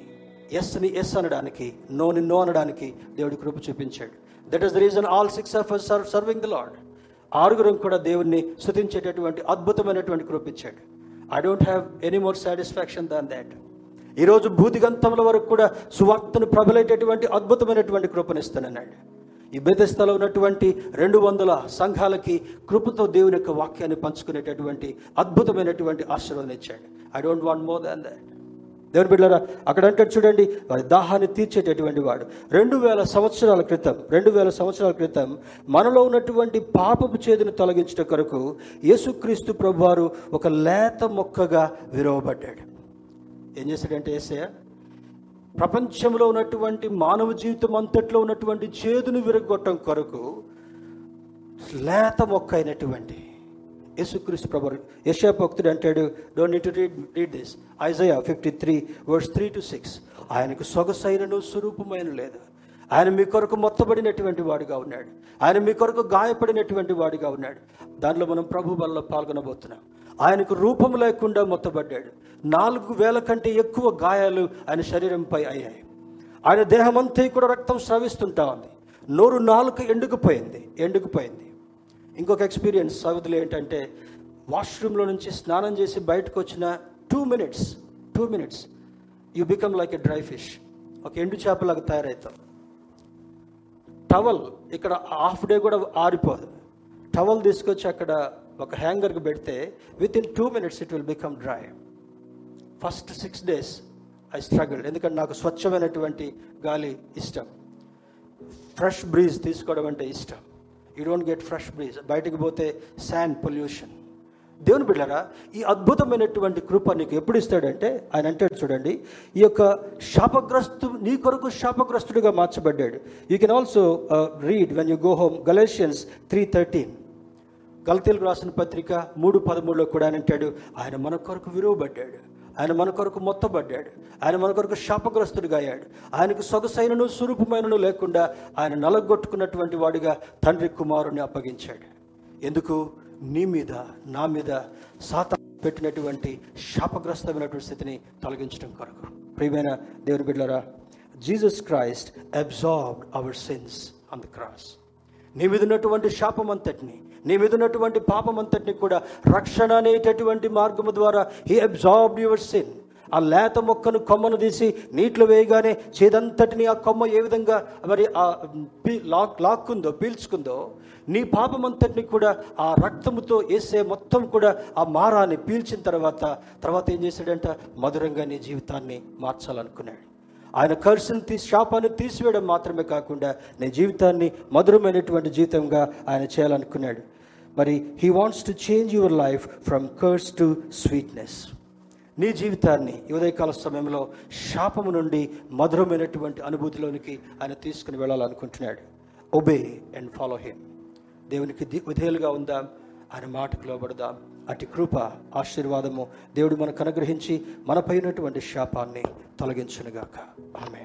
ఎస్ని yes అనడానికి నోని నో అనడానికి దేవుడి కృప చూపించాడు. That is the reason all six of sir serving the Lord ఆరుగురం కూడా దేవుణ్ణి స్థుతించేటటువంటి అద్భుతమైనటువంటి కృపించాడు I don't have any more satisfaction than that ఈరోజు భూదిగంతముల వరకు కూడా సువార్తను ప్రబలేటటువంటి అద్భుతమైనటువంటి కృపనిస్తానన్నాడు ఈ బెదస్థలో ఉన్నటువంటి రెండు వందల సంఘాలకి కృపతో దేవుని యొక్క వాక్యాన్ని పంచుకునేటటువంటి అద్భుతమైనటువంటి ఆశీర్వాదం ఇచ్చాడు. I don't want more than that దేవుని బిడ్డరా అక్కడ అంటాడు చూడండి వారి దాహాన్ని తీర్చేటటువంటి వాడు. రెండు వేల సంవత్సరాల క్రితం రెండు వేల సంవత్సరాల క్రితం మనలో ఉన్నటువంటి పాపపు చేదును తొలగించట కొరకు యేసుక్రీస్తు ప్రభువారు ఒక లేత మొక్కగా విరవబడ్డాడు. ఏం చేశాడంటే ఏసయ్య ప్రపంచంలో ఉన్నటువంటి మానవ జీవితం అంతట్లో ఉన్నటువంటి చేదును విరగొట్టడం కొరకు లేత మొక్క అయినటువంటి యేసుక్రీస్తు ప్రభు యశా భక్తుడు అంటాడు don't need to read read this Isaiah fifty three verse three to six ఆయనకు సొగసైనను స్వరూపమైన లేదు. ఆయన మీ కొరకు మొత్తబడినటువంటి వాడిగా ఉన్నాడు. ఆయన మీ కొరకు గాయపడినటువంటి వాడిగా ఉన్నాడు. దానిలో మనం ప్రభు బలలో పాల్గొనబోతున్నాం. ఆయనకు రూపం లేకుండా మొత్తబడ్డాడు. నాలుగు వేల కంటే ఎక్కువ గాయాలు ఆయన శరీరంపై అయ్యాయి. ఆయన దేహమంతా కూడా రక్తం స్రవిస్తుంటా ఉంది. నోరు నాలుక ఎండుకుపోయింది ఎండుకుపోయింది. ఇంకొక ఎక్స్పీరియన్స్ సౌదులు ఏంటంటే వాష్రూమ్లో నుంచి స్నానం చేసి బయటకు వచ్చిన two minutes two minutes you become like a dry fish ఒక ఎండు చేపలాగా తయారవుతాం టవల్ ఇక్కడ హాఫ్ డే కూడా ఆరిపోదు. టవల్ తీసుకొచ్చి అక్కడ ఒక హ్యాంగర్కి పెడితే within two minutes it will become dry first six days I struggle ఎందుకంటే నాకు స్వచ్ఛమైనటువంటి గాలి ఇష్టం. ఫ్రెష్ బ్రీజ్ తీసుకోవడం అంటే ఇష్టం. You don't get fresh breeze బయటకు పోతే శాండ్ పొల్యూషన్ దేవుని బిడ్డరా ఈ అద్భుతమైనటువంటి కృప నీకు ఎప్పుడు ఇస్తాడంటే ఆయన అంటాడు చూడండి ఈ యొక్క శాపగ్రస్తు నీ కొరకు శాపగ్రస్తుడిగా మార్చబడ్డాడు. You can also read when you go home Galatians three thirteen గలతీలకు రాసిన పత్రిక మూడు పదమూడులో కూడా ఆయన అంటాడు ఆయన మన కొరకు విరువబడ్డాడు ఆయన మన కొరకు మొత్తబడ్డాడు ఆయన మన కొరకు శాపగ్రస్తుడిగా అయ్యాడు. ఆయనకు సొగసైనను స్వరూపమైనను లేకుండా ఆయన నలగొట్టుకున్నటువంటి వాడిగా తండ్రి కుమారుని అప్పగించాడు. ఎందుకు? నీ మీద నా మీద సాత పెట్టినటువంటి శాపగ్రస్తమైనటువంటి స్థితిని తొలగించడం కొరకు. ప్రియమైన దేవుని బిడ్డలారా Jesus Christ absorbed our sins on the cross నీ మీద ఉన్నటువంటి శాపం అంతటిని నీ మీద ఉన్నటువంటి పాపం అంతటిని కూడా రక్షణ అనేటటువంటి మార్గము ద్వారా హీ అబ్జార్బ్డ్ యువర్ సిన్ ఆ లేత మొక్కను కొమ్మను తీసి నీటిలో వేయగానే చేదంతటిని ఆ కొమ్మ ఏ విధంగా మరి ఆ లాక్ లాక్కుందో పీల్చుకుందో నీ పాపం అంతటిని కూడా ఆ రక్తముతో వేసే మొత్తం కూడా ఆ మారాన్ని పీల్చిన తర్వాత తర్వాత ఏం చేశాడంట? మధురంగా నీ జీవితాన్ని మార్చాలనుకున్నాడు. ఆయన కర్సును తీసి శాపాన్ని తీసివేయడం మాత్రమే కాకుండా నీ జీవితాన్ని మధురమైనటువంటి జీవితంగా ఆయన చేయాలనుకున్నాడు. మరి he wants to change your life from curse to sweetness నీ జీవితాన్ని ఉదయకాల సమయంలో శాపము నుండి మధురమైనటువంటి అనుభూతిలోనికి ఆయన తీసుకుని వెళ్ళాలనుకుంటున్నాడు. ఒబే అండ్ ఫాలో హిమ్ దేవునికి ది- విధేయులుగా ఉందాం. ఆయన మాటకు లోబడదాం. అటు కృప ఆశీర్వాదము దేవుడు మనకు అనుగ్రహించి మనపైనటువంటి శాపాన్ని తొలగించునుగాక. ఆమె